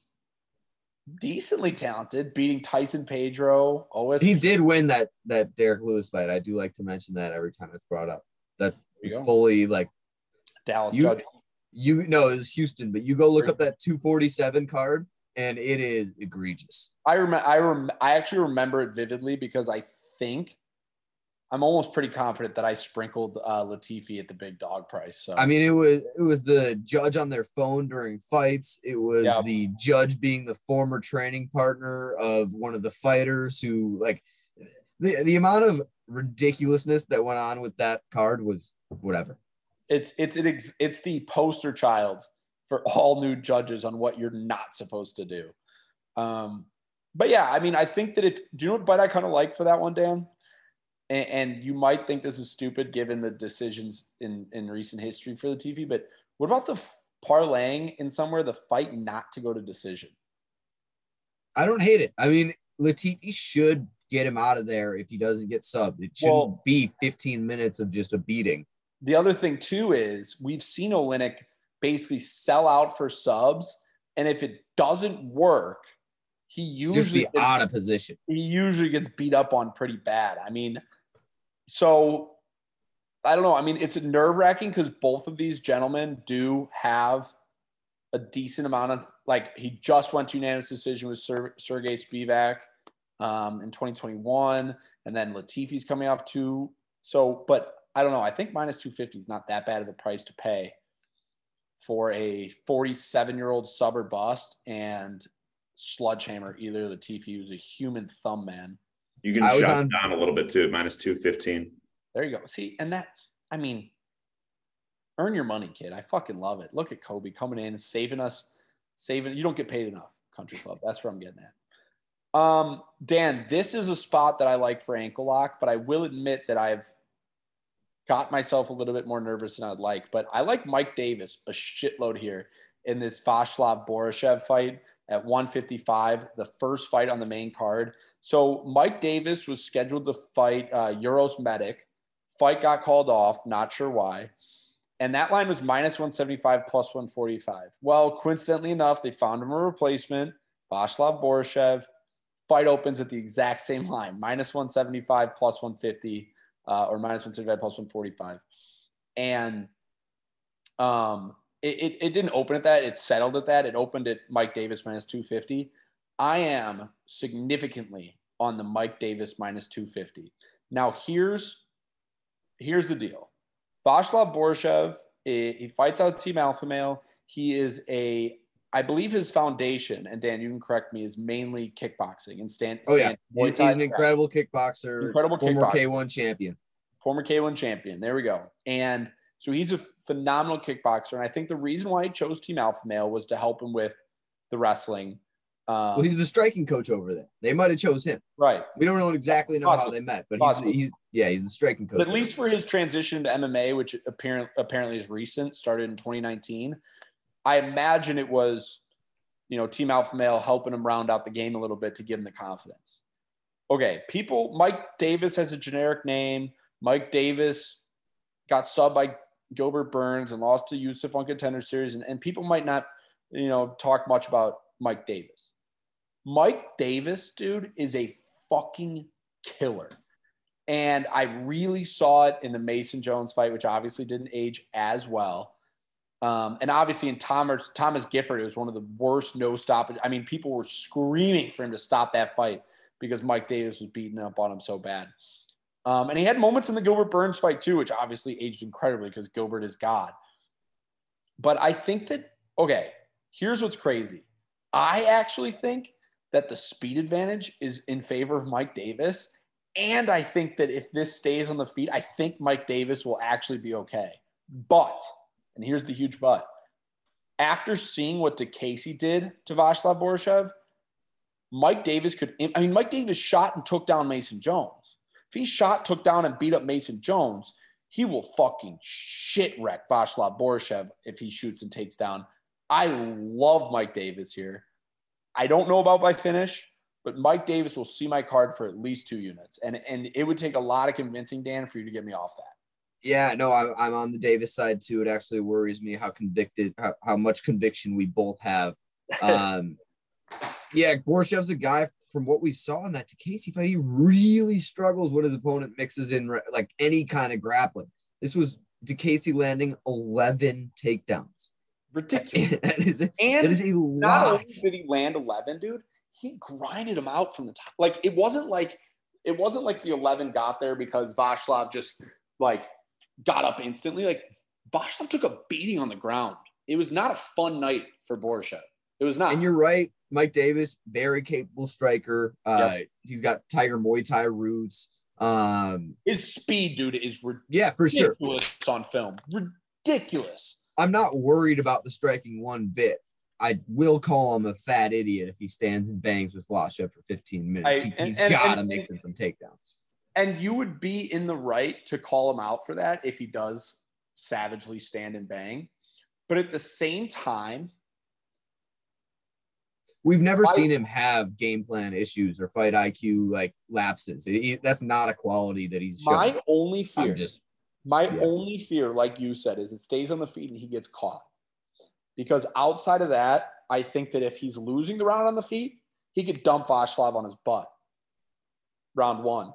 decently talented, beating Tyson Pedro. OS. He did win that that Derrick Lewis fight. I do like to mention that every time it's brought up. That There you was go. fully like Dallas you judge. You know it was Houston, but you go look up that 247 card and it is egregious. I remember. I rem- I actually remember it vividly because I think I'm almost pretty confident that I sprinkled uh, Latifi at the big dog price. So I mean, it was it was the judge on their phone during fights. It was Yeah. the judge being the former training partner of one of the fighters who like the the amount of ridiculousness that went on with that card was whatever. It's it's an ex- it's the poster child for all new judges on what you're not supposed to do. Um, but yeah, I mean, I think that if do you know what bite I kind of like for that one, Dan? And, and you might think this is stupid given the decisions in in recent history for the TV, but what about the parlaying in somewhere the fight not to go to decision? I don't hate it. I mean, Latifi should get him out of there if he doesn't get subbed. It shouldn't Well- be 15 minutes of just a beating. The other thing too is we've seen Oleinik basically sell out for subs, and if it doesn't work, he usually gets- out of position. he usually gets beat up on pretty bad. I mean, so I don't know. I mean, it's nerve wracking because both of these gentlemen do have a decent amount of like he just went to unanimous decision with Ser- Sergey Spivac um, in 2021, and then Latifi's coming off two. So, but I don't know. I think minus 250 is not that bad of a price to pay for a 47 year old sub or bust and Sludgehammer, either Latifi, who's a human thumb man. You can I was shut on- down a little bit too, minus 215. There you go. See, and that, I mean, earn your money, kid. I fucking love it. Look at Kobe coming in and saving us, saving. You don't get paid enough, country club. That's where I'm getting at. Um, Dan, this is a spot that I like for ankle lock, but I will admit that I've got myself a little bit more nervous than I'd like. But I like Mike Davis a shitload here in this Vashlav Borshchev fight at 155, the first fight on the main card. So Mike Davis was scheduled to fight uh, Uros Medic. Fight got called off, not sure why. And that line was minus 175 plus 145. Well, coincidentally enough, they found him a replacement, Vashlav Borshchev. Fight opens at the exact same line, minus 175 plus 150, uh, or minus 175 plus 145. And um, it, it, it didn't open at that. It settled at that. It opened at Mike Davis minus 250. I am significantly on the Mike Davis minus 250. Now, here's here's the deal. Vashlav Borshchev, he he fights out Team Alpha Male. He is a, I believe his foundation, and Dan, you can correct me, is mainly kickboxing and stand. Oh, yeah. stand- He's an incredible kickboxer, Incredible former kickboxer. K1 champion. former K1 champion. There we go. And so he's a phenomenal kickboxer. And I think the reason why he chose Team Alpha Male was to help him with the wrestling. Um, Well, he's the striking coach over there. They might have chose him. right. We don't know exactly know how they met, but he's, he's yeah, he's the striking coach. But at least for his transition to MMA, which apparently apparently is recent, started in 2019. I imagine it was, you know, Team Alpha Male helping him round out the game a little bit to give him the confidence. Okay, people. Mike Davis has a generic name. Mike Davis got subbed by Gilbert Burns and lost to Yusuff on Contender Series, and, and people might not, you know, talk much about Mike Davis. Mike Davis, dude, is a fucking killer. And I really saw it in the Mason Jones fight, which obviously didn't age as well. Um, and obviously in Thomas Thomas Gifford, it was one of the worst no stoppage. I mean, people were screaming for him to stop that fight because Mike Davis was beating up on him so bad. Um, and he had moments in the Gilbert Burns fight too, which obviously aged incredibly because Gilbert is God. But I think that okay, here's what's crazy. I actually think that the speed advantage is in favor of Mike Davis. And I think that if this stays on the feet, I think Mike Davis will actually be okay. But, and here's the huge but after seeing what DeCasey did to Vashlav Borshchev, Mike Davis could. I mean, Mike Davis shot and took down Mason Jones. If he shot, took down, and beat up Mason Jones, he will fucking shit wreck Vashlav Borshchev if he shoots and takes down. I love Mike Davis here. I don't know about my finish, but Mike Davis will see my card for at least two units, and and it would take a lot of convincing, Dan, for you to get me off that. Yeah, no, I'm, I'm on the Davis side too. It actually worries me how convicted, how, how much conviction we both have. Um, yeah, Borshchev's a guy from what we saw in that DeCasey fight. He really struggles when his opponent mixes in like any kind of grappling. This was DeCasey landing 11 takedowns. Ridiculous. that is, a, And that is a Not lot. only did he land 11, dude, he grinded him out from the top. Like it wasn't like it wasn't like the 11 got there because Vashlav just like got up instantly. Like Vashlav took a beating on the ground. It was not a fun night for Borshchev. It was not. And you're right, Mike Davis, very capable striker. Uh, He's got Tiger Muay Thai roots. Um, His speed, dude, is yeah, for sure. ridiculous on film. Ridiculous. I'm not worried about the striking one bit. I will call him a fat idiot if he stands and bangs with Lasha for 15 minutes. I- he, has got to mix in some takedowns. And you would be in the right to call him out for that if he does savagely stand and bang. But at the same time, We've never I- seen him have game plan issues or fight IQ like lapses. He- he- that's not a quality that he's shown. my only fear, I'm just my yeah. only fear, like you said, is it stays on the feet and he gets caught. Because outside of that, I think that if he's losing the round on the feet, he could dump Vashlav on his butt. Round one.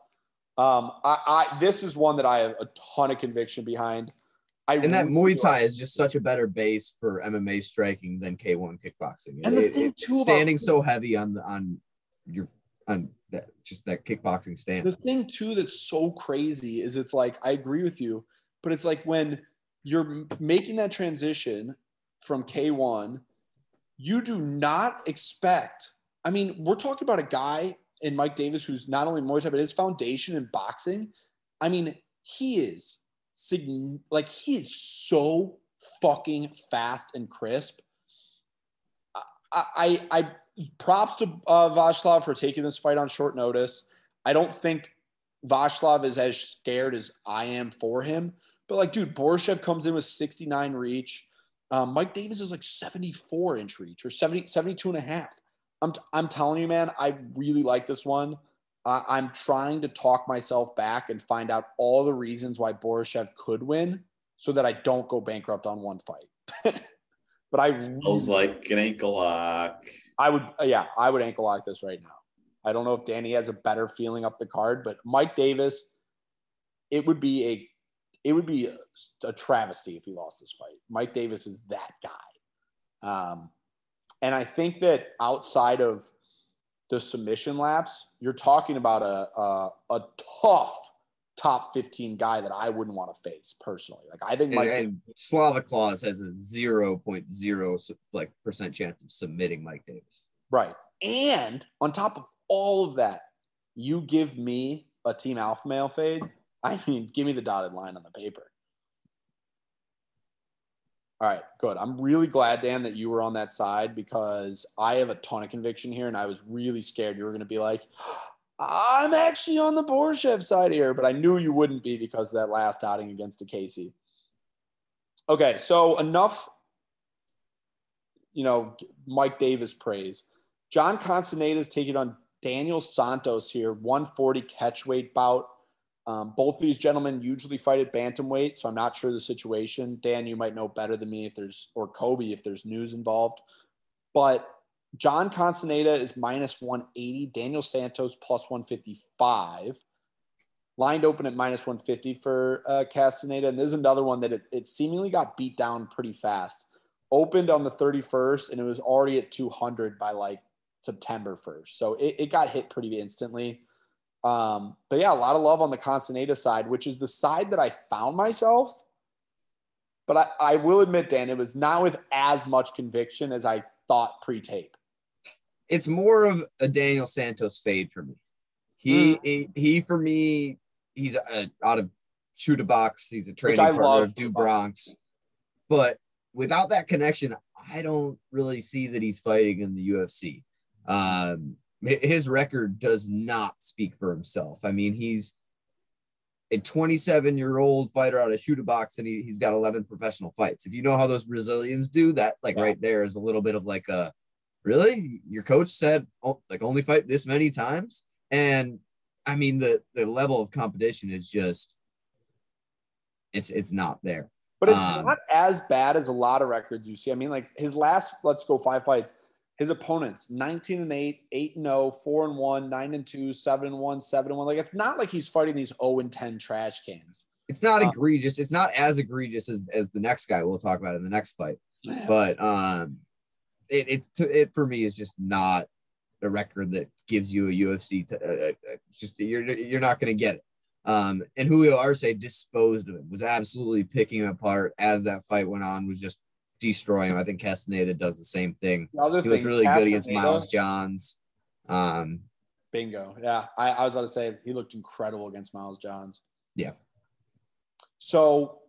Um, I, I this is one that I have a ton of conviction behind. I and that Muay Thai is just such a better base for MMA striking than K1 kickboxing. And the thing it- too about- standing so heavy on the on your on that just that kickboxing stance. The thing too that's so crazy is it's like I agree with you, but it's like when you're making that transition from K1, you do not expect. I mean, we're talking about a guy in Mike Davis who's not only Muay Thai, but his foundation in boxing. I mean, he is sign- like he is so fucking fast and crisp. I, I, I props to uh, for taking this fight on short notice. I don't think Vashlav is as scared as I am for him. But like, dude, Borshchev comes in with 69 reach. Um, Mike Davis is like 74 inch reach or 70, 72 and a half. I'm, t- I'm telling you, man, I really like this one. Uh, I'm trying to talk myself back and find out all the reasons why Borshchev could win so that I don't go bankrupt on one fight. but I Feels really, like an ankle lock. I would, uh, yeah, I would ankle lock this right now. I don't know if Danny has a better feeling up the card, but Mike Davis, it would be a, it would be a, a travesty if he lost this fight. Mike Davis is that guy, um, and I think that outside of the submission laps, you're talking about a a, a tough top 15 guy that I wouldn't want to face personally. Like I think Mike, and Slava Claus has a 0.0 like percent chance of submitting Mike Davis. Right. And on top of all of that, you give me a team alpha male fade. I mean, give me the dotted line on the paper. All right, good. I'm really glad, Dan, that you were on that side because I have a ton of conviction here, and I was really scared you were going to be like, I'm actually on the Borshchev side here, but I knew you wouldn't be because of that last outing against a Casey. Okay, so enough, you know, Mike Davis praise. John Castaneda is taking on Daniel Santos here, 140 catchweight bout. Um, both these gentlemen usually fight at bantamweight, so I'm not sure the situation. Dan, you might know better than me if there's, or Kobe if there's news involved. But John Castaneda is minus 180, Daniel Santos plus 155. Lined open at minus 150 for uh, Castaneda. And there's another one that it, it seemingly got beat down pretty fast. Opened on the 31st, and it was already at 200 by like September 1st. So it, it got hit pretty instantly. Um, but yeah, a lot of love on the Castaneda side, which is the side that I found myself. But I, I will admit, Dan, it was not with as much conviction as I thought pre tape. It's more of a Daniel Santos fade for me. He he, he for me, he's a, out of Chute Boxe. He's a training partner of Do Bronx. But without that connection, I don't really see that he's fighting in the UFC. Um, his record does not speak for himself. I mean, he's a 27 year old fighter out of Chute Boxe and he, he's got 11 professional fights. If you know how those Brazilians do that, like Yeah. right there is a little bit of like a really your coach said oh, like only fight this many times. And I mean, the, the level of competition is just, it's, it's not there. But it's Um, not as bad as a lot of records you see. I mean, like his last, let's go five fights. His opponents 19 and 8, 8 and 0, 4 and 1, 9 and 2, 7 and 1, 7 and 1. Like it's not like he's fighting these 0 and 10 trash cans. It's not Uh, egregious. It's not as egregious as, as the next guy we'll talk about in the next fight. but um it it, to, it for me is just not a record that gives you a UFC to, uh, uh, just you're you're not going to get it um and Julio Arce disposed of him was absolutely picking him apart as that fight went on was just destroying him I think Castaneda does the same thing The he looked really good against Miles Johns um Bingo. Yeah. I, I was about to say he looked incredible against Miles Johns. Yeah. So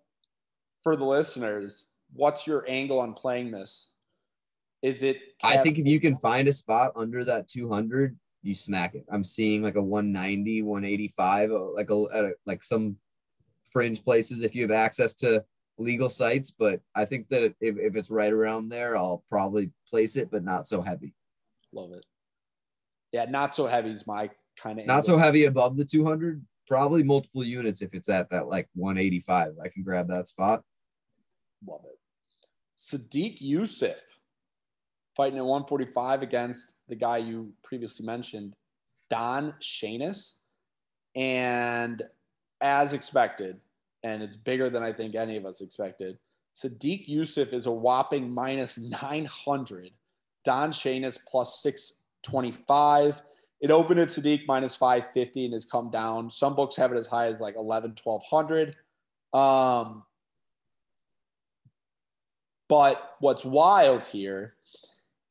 for the listeners, what's your angle on playing this? Is it I think if you can find a spot under that 200, you smack it. I'm seeing like a 190, 185, uh, like a like some fringe places if you have access to legal sites. But I think that if, if it's right around there, I'll probably place it, but not so heavy. love it. Yeah, not so heavy is my kind of Not so heavy above the 200. Probably multiple units if it's at that like 185. I can grab that spot. Love it. Sodiq Yusuff fighting at 145 against the guy you previously mentioned, Don Shainis. And as expected, and it's bigger than I think any of us expected, Sodiq Yusuff is a whopping minus 900. Don Shainis plus 625. It opened at Sodiq minus 550 and has come down. Some books have it as high as like 11, 1200. Um, but what's wild here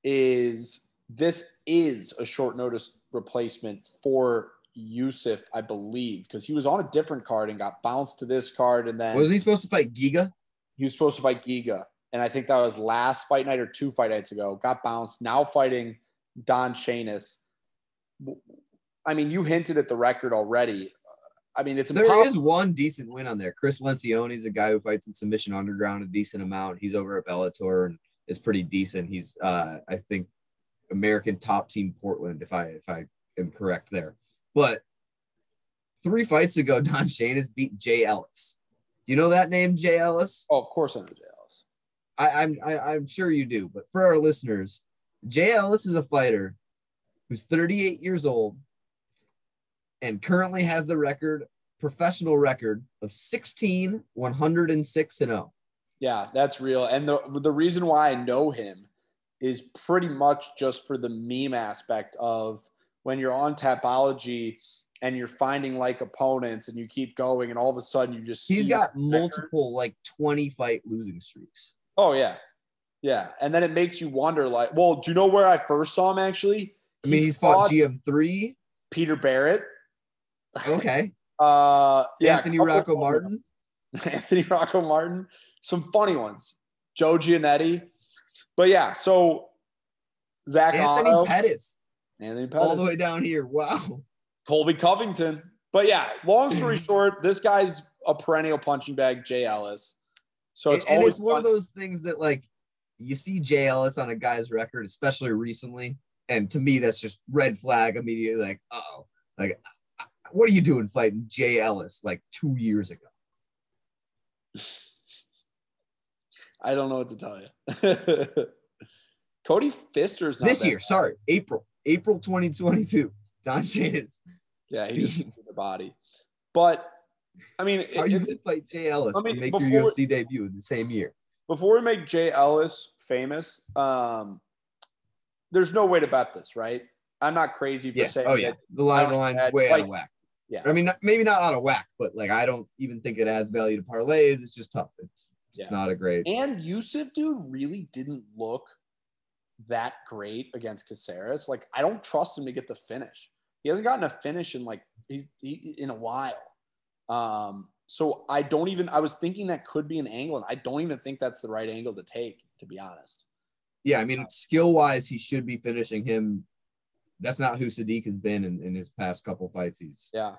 is this is a short notice replacement for Yusuff, I believe, because he was on a different card and got bounced to this card. And then Was he supposed to fight Giga? he was supposed to fight Giga. And I think that was last fight night or two fight nights ago. Got bounced. Now fighting Don Shainis. I mean, you hinted at the record already. I mean, it's There impossible. is one decent win on there. Chris Lencioni is a guy who fights in submission underground a decent amount. He's over at Bellator and is pretty decent. He's uh I think American top team Portland, if I if I am correct there. But three fights ago, Don Shainis beat Jay Ellis. Do you know that name, Jay Ellis? Oh, of course I know Jay Ellis. I, I'm I, I'm sure you do, but for our listeners, Jay Ellis is a fighter who's 38 years old and currently has the record, professional record of 16, 106 and oh. 0. Yeah, that's real. And the the reason why I know him is pretty much just for the meme aspect of when you're on Tapology and you're finding like opponents and you keep going and all of a sudden you just He's got multiple like 20 fight losing streaks. Oh yeah. Yeah. And then it makes you wonder like, well, do you know where I first saw him actually? I mean, He he's fought GM3. Peter Barrett. Okay. Uh yeah, Anthony Rocco Martin. Anthony Rocco Martin, some funny ones. Joe Giannetti. But yeah, so Zach Anthony Otto, Pettis. Anthony All the way down here. Wow. Colby Covington. But yeah, long story short, this guy's a perennial punching bag, Jay Ellis. So it's and, and it's one of those things that like you see Jay Ellis on a guy's record, especially recently, and to me that's just red flag immediately. Like, oh, like what are you doing fighting Jay Ellis like two years ago? I don't know what to tell you. Cody Fister's not this year, bad. sorry, April, April 2022. Don Shane is Yeah, he just the body. But I mean, how it- you it- can fight Jay Ellis I mean, and make before- your UFC debut in the same year. before we make Jay Ellis famous, um, there's no way to bet this, right? I'm not crazy for Yeah. saying Oh yeah. that. The line, line's bad. way out of whack. Yeah. I mean, maybe not out of whack, but like I don't even think it adds value to parlays. It's just tough. It's, it's Yeah. not a great. And Yusuff, dude, really didn't look that great against Caceres. Like, I don't trust him to get the finish. He hasn't gotten a finish in like he's he, in a while. Um, so I don't even. I was thinking that could be an angle, and I don't even think that's the right angle to take, to be honest. Yeah, I mean, skill wise, he should be finishing him. That's not who Sodiq has been in, in his past couple fights. He's Yeah.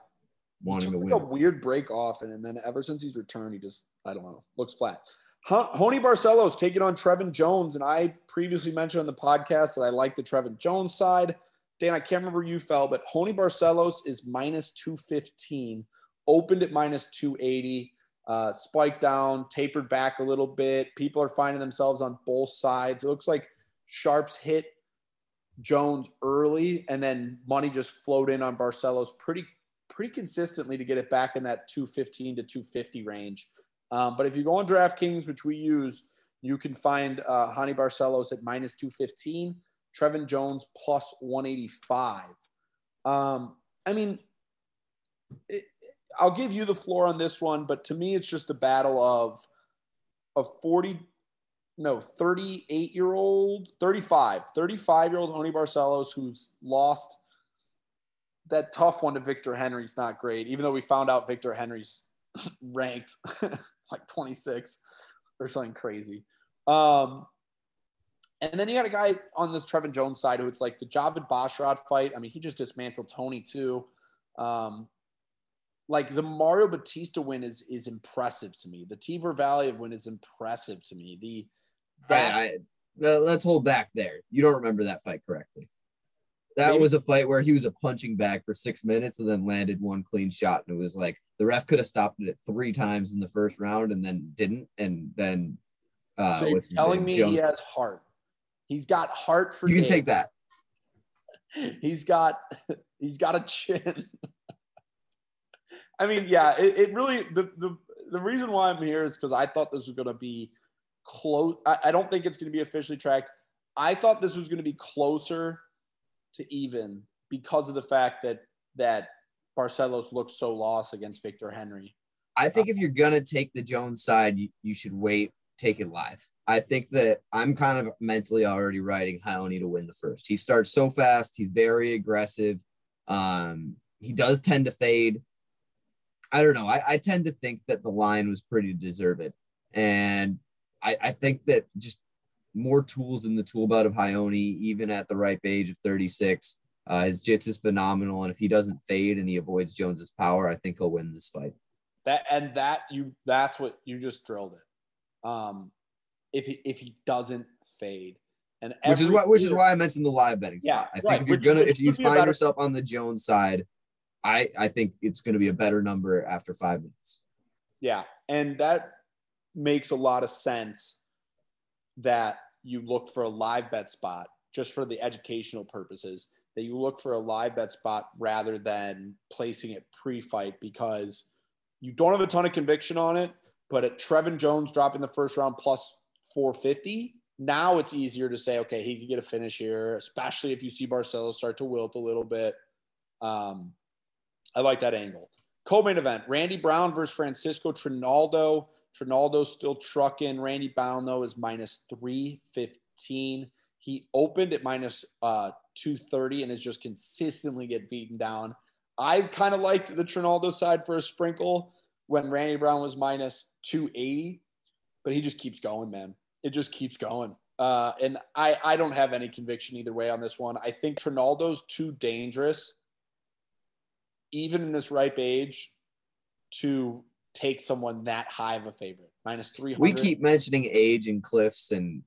wanting to Took win. like a weird break off, and, and then ever since he's returned, he just I don't know looks flat. Raoni Barcelos taking on Trevin Jones, and I previously mentioned on the podcast that I like the Trevin Jones side. Dan, I can't remember you fell, but Raoni Barcelos is minus two fifteen, opened at minus two eighty, uh, spiked down, tapered back a little bit. People are finding themselves on both sides. It looks like sharps hit Jones early, and then money just flowed in on Barcelos pretty pretty consistently to get it back in that 215 to 250 range. Um, but if you go on DraftKings, which we use, you can find uh, Raoni Barcelos at minus 215, Trevin Jones plus 185. Um, I mean, it, I'll give you the floor on this one, but to me, it's just a battle of a 40, no, 38 year old, 35, 35 year old Raoni Barcelos who's lost that tough one to Victor Henry's not great, even though we found out Victor Henry's ranked like 26 or something crazy. Um, and then you got a guy on this Trevin Jones side who it's like the Javid Basharat fight. I mean, he just dismantled Tony too. Um, like the Mario Bautista win is is impressive to me. The Tiver Valley of win is impressive to me. The that, I, I, let's hold back there. You don't remember that fight correctly. That Maybe. was a fight where he was a punching bag for six minutes and then landed one clean shot. And it was like the ref could have stopped it three times in the first round and then didn't. And then, uh, so what's telling me Jones- he has heart. He's got heart for you can days. take that. he's got he's got a chin. I mean, yeah, it, it really the, the the reason why I'm here is because I thought this was gonna be close. I, I don't think it's gonna be officially tracked. I thought this was gonna be closer to even because of the fact that that Barcelos looked so lost against Victor Henry. I think if you're gonna take the Jones side, you, you should wait, take it live. I think that I'm kind of mentally already writing Raoni to win the first. He starts so fast, he's very aggressive. Um, he does tend to fade. I don't know. I, I tend to think that the line was pretty deserved. And I, I think that just more tools in the tool belt of Raoni, even at the ripe age of 36. Uh, his jits is phenomenal. And if he doesn't fade and he avoids Jones's power, I think he'll win this fight. That and that you that's what you just drilled it. Um, if he if he doesn't fade, and which is why which is why I mentioned the live betting Yeah, spot. I think right, if you're which- gonna which if you would be a find yourself on the Jones side, I I think it's gonna be a better number after five minutes. Yeah, and that makes a lot of sense that you look for a live bet spot just for the educational purposes that you look for a live bet spot rather than placing it pre-fight because you don't have a ton of conviction on it but at Trevin Jones dropping the first round plus 450 now it's easier to say okay he could get a finish here especially if you see Barcelos start to wilt a little bit um, I like that angle Co-main event: Randy Brown versus Francisco Trinaldo. Trinaldo's still trucking. Randy Brown though is minus three fifteen. He opened at minus uh, two thirty and is just consistently get beaten down. I kind of liked the Trinaldo side for a sprinkle when Randy Brown was minus two eighty, but he just keeps going, man. It just keeps going. Uh, and I, I don't have any conviction either way on this one. I think Trinaldo's too dangerous even in this ripe age, to take someone that high of a favorite. Minus 300. We keep mentioning age and cliffs, and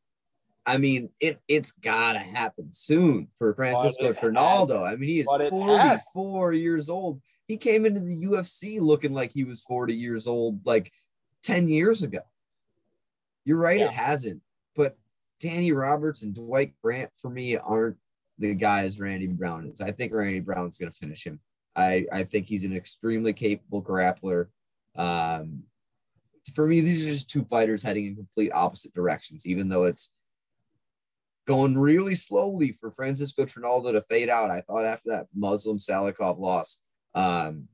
I mean it it's gotta happen soon for Francisco. Trinaldo. I mean, he is But it 44 years old. He came into the UFC looking like he was 40 years old, like 10 years ago. You're right, Yeah. it hasn't. But Danny Roberts and Dwight Grant for me aren't the guys Randy Brown is. I think Randy Brown's gonna finish him. I, I think he's an extremely capable grappler. Um, for me, these are just two fighters heading in complete opposite directions, even though it's going really slowly for Francisco Trinaldo to fade out. I thought after that Muslim Salikov loss um,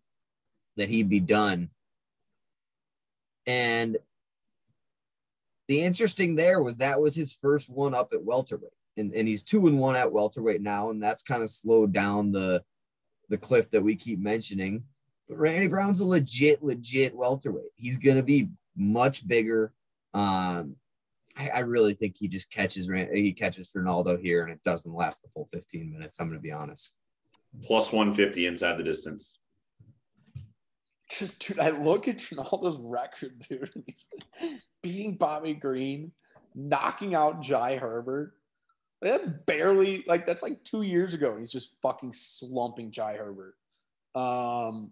that he'd be done. And the interesting there was that was his first one up at welterweight. And, and he's two and one at welterweight now, and that's kind of slowed down the the cliff that we keep mentioning. But Randy Brown's a legit, legit welterweight. He's gonna be much bigger. Um, I, I really think he just catches Ran- he catches Ronaldo here, and it doesn't last the full 15 minutes. I'm going to be honest. Plus 150 inside the distance. Just dude, I look at Ronaldo's record, dude. He's beating Bobby Green, knocking out Jai Herbert. Like, That's barely like that's like two years ago. and He's just fucking slumping Jai Herbert. Um,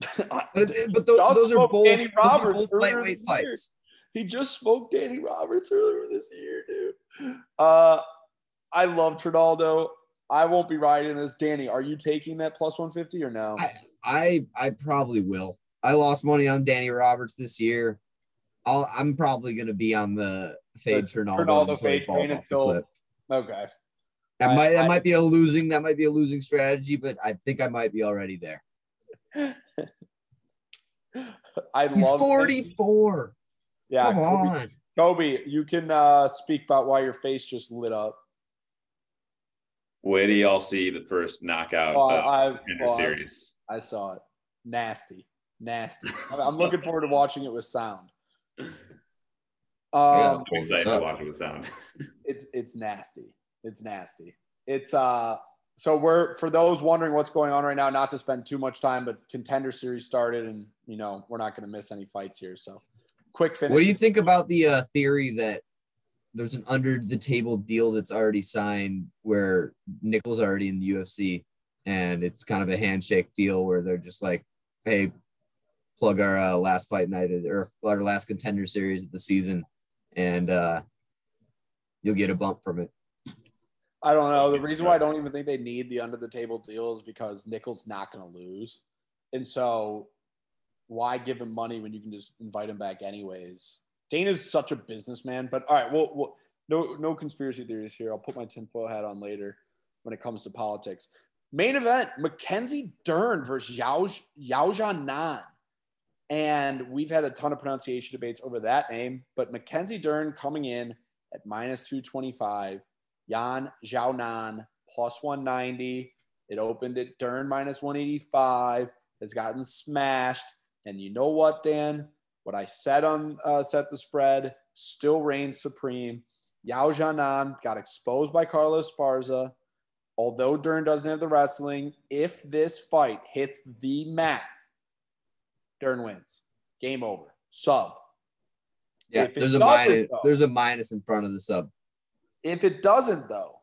But, but those, those are both, Danny Roberts both lightweight fights. He just spoke Danny Roberts earlier this year, dude. Uh, I love Trinaldo. I won't be riding this. Danny, are you taking that plus 150 or no? I, I I probably will. I lost money on Danny Roberts this year. I'll, I'm probably going to be on the fade Trinaldo until fade train until- Okay. That I- might that I- might be a losing that might be a losing strategy, but I think I might be already there. I He's love 44. Yeah, Come Kobe, on. Kobe, you can uh, speak about why your face just lit up. Where do y'all see the first knockout Oh, of I, the contender well, I- series? I saw it. Nasty, nasty. I'm- I'm looking forward to watching it with sound. Yeah. Um, I'm excited to watch it with sound. it's it's nasty. It's nasty. It's uh so we're for those wondering what's going on right now, not to spend too much time, but contender series started and you know, we're not gonna miss any fights here. So quick finish. What do you think about the uh, theory that there's an under the table deal that's already signed where Nichols already in the UFC and it's kind of a handshake deal where they're just like, hey, plug our uh, last fight night or our last contender series of the season and uh, you'll get a bump from it. I don't know. The reason why I don't even think they need the under the table deal is because Nichols not going to lose. And so why give him money when you can just invite him back anyways? Dana's such a businessman, but all right, well, well no no conspiracy theories here. I'll put my tinfoil hat on later when it comes to politics. Main event, Mackenzie Dern versus Yao, Yao Nan. And we've had a ton of pronunciation debates over that name, but Mackenzie Dern coming in at minus 225. Yan Zhao Nan plus 190. It opened at Dern minus 185. Has gotten smashed. And you know what, Dan? What I said on uh, Set the Spread still reigns supreme. Yao Zhanan got exposed by Carla Esparza. Although Dern doesn't have the wrestling, if this fight hits the mat, Dern wins. Game over. Sub. Yeah, there's a minus. though- There's a minus in front of the sub. If it doesn't, though,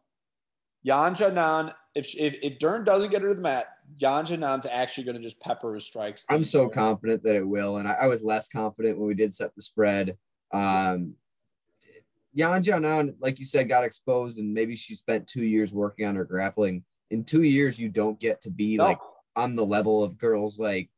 Yan Janan, if, if if Dern doesn't get her to the mat, Yan Janan's actually going to just pepper his strikes. I'm so confident that it will, and I, I was less confident when we did set the spread. Um, Yan Jianan, like you said, got exposed, and maybe she spent two years working on her grappling. In two years, you don't get to be No. like on the level of girls like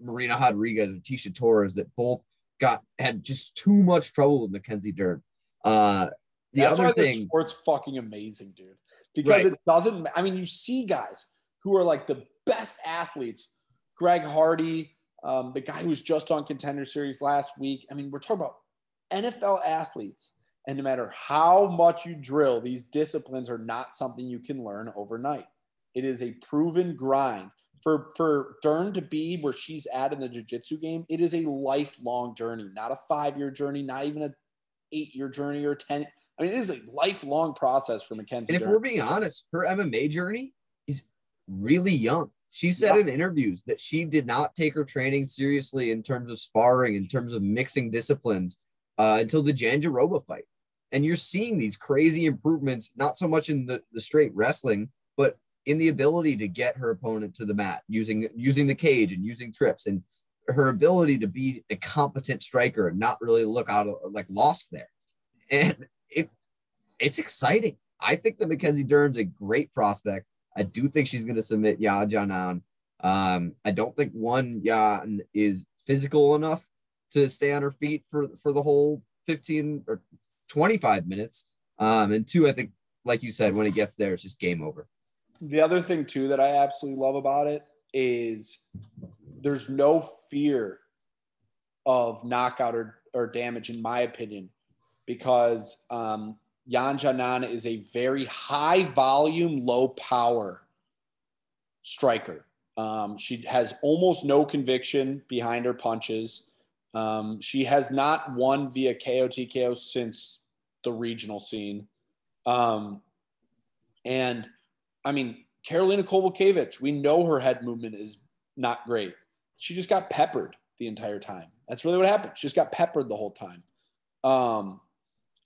Marina Rodriguez and Tecia Torres that both got had just too much trouble with Mackenzie Dern. Uh, the That's other why thing, sport's fucking amazing, dude. Because Right. it doesn't. I mean, you see guys who are like the best athletes. Greg Hardy, um, the guy who was just on Contender Series last week. I mean, we're talking about NFL athletes, and no matter how much you drill, these disciplines are not something you can learn overnight. It is a proven grind. For for Dern to be where she's at in the jiu-jitsu game, it is a lifelong journey, not a five-year journey, not even a eight-year journey or ten. I mean, it is a lifelong process for Mackenzie. and if Dern. we're being honest, her MMA journey is really young. She said Yeah. in interviews that she did not take her training seriously in terms of sparring, in terms of mixing disciplines, uh, until the Jandiroba fight. And you're seeing these crazy improvements, not so much in the, the straight wrestling, but in the ability to get her opponent to the mat using using the cage and using trips and her ability to be a competent striker and not really look out of, like lost there. And it it's exciting. I think that Mackenzie Dern's a great prospect. I do think she's going to submit Ya Janan. Um, I don't think one Yan is physical enough to stay on her feet for for the whole 15 or 25 minutes. Um, and two, I think, like you said, when it gets there, it's just game over. The other thing too that I absolutely love about it is there's no fear of knockout or, or damage, in my opinion, because um, Yan Janan is a very high volume, low power striker. Um, she has almost no conviction behind her punches. Um, she has not won via KO TKO since the regional scene. Um, and I mean, Karolina Kowalkiewicz, we know her head movement is not great. She just got peppered the entire time. That's really what happened. She just got peppered the whole time. Um,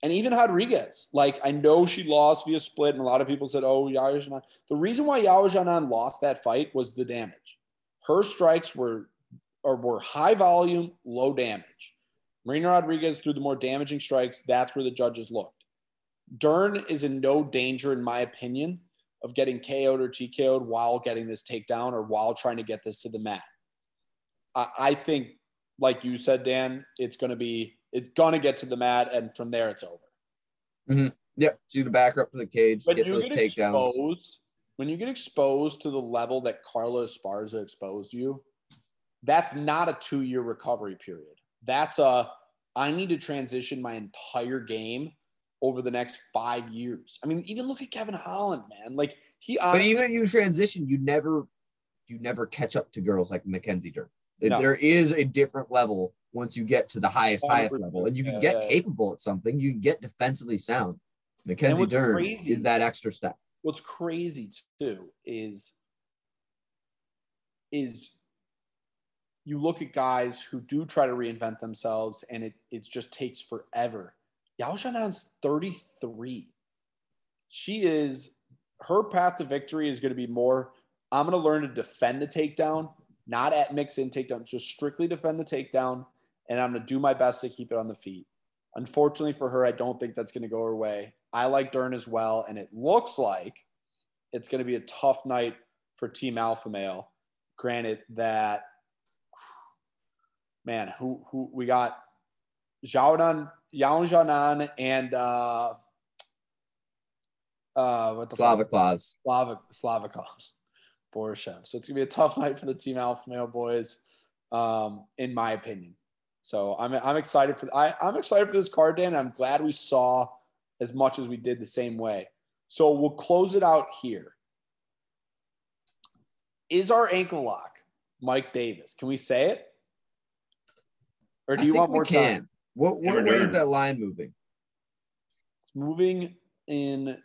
and even Rodriguez, like I know she lost via split, and a lot of people said, "Oh, Yao Xiaonan." The reason why Yao Xiaonan lost that fight was the damage. Her strikes were or were high volume, low damage. Marina Rodriguez threw the more damaging strikes. That's where the judges looked. Dern is in no danger, in my opinion, of getting KO'd or TKO'd while getting this takedown or while trying to get this to the mat. I, I think, like you said, Dan, it's going to be it's going to get to the mat, and from there, it's over. Mm-hmm. Yep. So the back up to the cage, When get those get takedowns. exposed, when you get exposed to the level that Carla Esparza exposed you, that's not a two-year recovery period. That's a I need to transition my entire game over the next five years. I mean, even look at Kevin Holland, man. Like he But even if you transition, you never you never catch up to girls like Mackenzie Dern. No. There is a different level once you get to the highest, highest 100%. level. And you can get capable at something, you can get defensively sound. Mackenzie Dern crazy- is that extra step. what's crazy too is is you look at guys who do try to reinvent themselves and it it just takes forever. Yao Shanan's 33. She is her path to victory is going to be more I'm going to learn to defend the takedown, not at mix in takedown, just strictly defend the takedown and I'm going to do my best to keep it on the feet. Unfortunately for her, I don't think that's going to go her way. I like Dern as well, and it looks like it's going to be a tough night for Team Alpha Male. Granted that, man, who who we got Zhaonan, Yao Zhaonan, and uh, uh, what the fuck? Slava Claus. Slavic Borshchev. So it's gonna be a tough night for the Team Alpha Male boys, um, in my opinion. So I'm I'm excited for I, I'm excited for this card, Dan. I'm glad we saw as much as we did the same way. So we'll close it out here. Is our ankle lock Mike Davis? Can we say it? Or do I you think want we more can. time? What Never what way is that line moving? It's moving in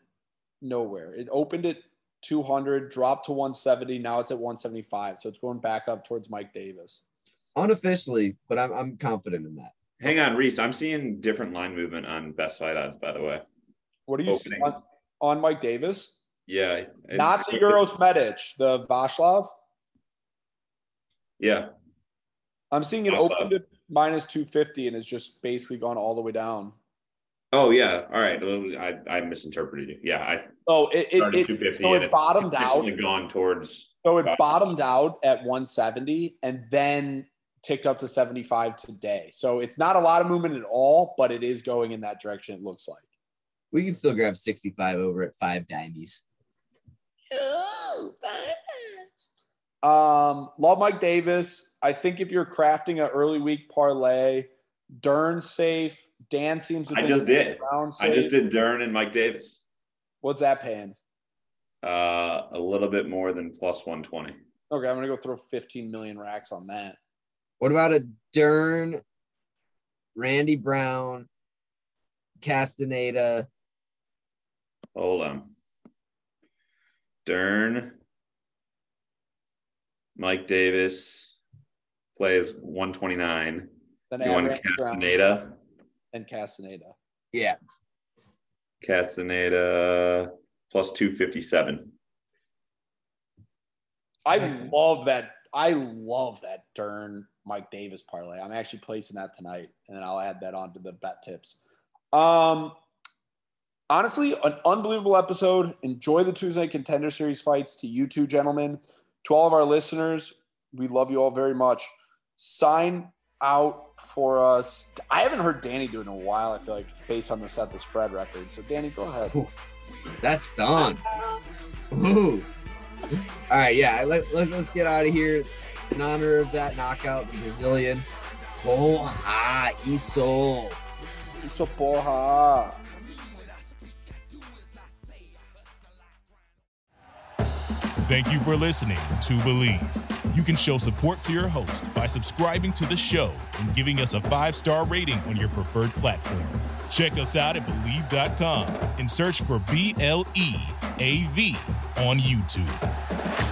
nowhere. It opened at 200, dropped to 170. Now it's at 175. So it's going back up towards Mike Davis. Unofficially, but I'm I'm confident in that. Hang on, Reese. I'm seeing different line movement on best fight odds, by the way. What are you see Opening. on, on Mike Davis? Yeah. Not the Uros Medic, the Vashlav. Yeah. I'm seeing it Vaslav. opened at minus 250 and it's just basically gone all the way down. Oh, yeah. All right. I, I misinterpreted you. Yeah. I Oh, it, it, started it 250 so and it bottomed out. consistently gone towards. So it Gotcha. bottomed out at 170 and then ticked up to 75 today. So it's not a lot of movement at all, but it is going in that direction, it looks like. We can still grab 65 over at five dimes. Um, love Mike Davis. I think if you're crafting an early week parlay, Dern safe. Dan seems to I just did. Brown I just did Dern and Mike Davis. What's that paying? Uh, a little bit more than plus 120. Okay, I'm gonna go throw 15 million racks on that. What about a Dern, Randy Brown, Castaneda? Hold on. Dern, Mike Davis plays 129. Then You add want Randy Brown Castaneda? and Castaneda. Yeah. Castaneda plus 257. I love that. I love that Dern Mike Davis parlay. I'm actually placing that tonight, and then I'll add that onto the bet tips. Um, honestly, an unbelievable episode. Enjoy the Tuesday Contender Series fights to you two gentlemen. To all of our listeners, we love you all very much. Sign out for us. I haven't heard Danny do it in a while. I feel like based on the set the spread record. So Danny, go ahead. That's done. Ooh. All right, yeah. Let, let, let's get out of here. In honor of that knockout, the Brazilian. Porra, isso. Isso porra. Thank you for listening to Bleav. You can show support to your host by subscribing to the show and giving us a five star rating on your preferred platform. Check us out at Bleav.com and search for B L E A V on YouTube.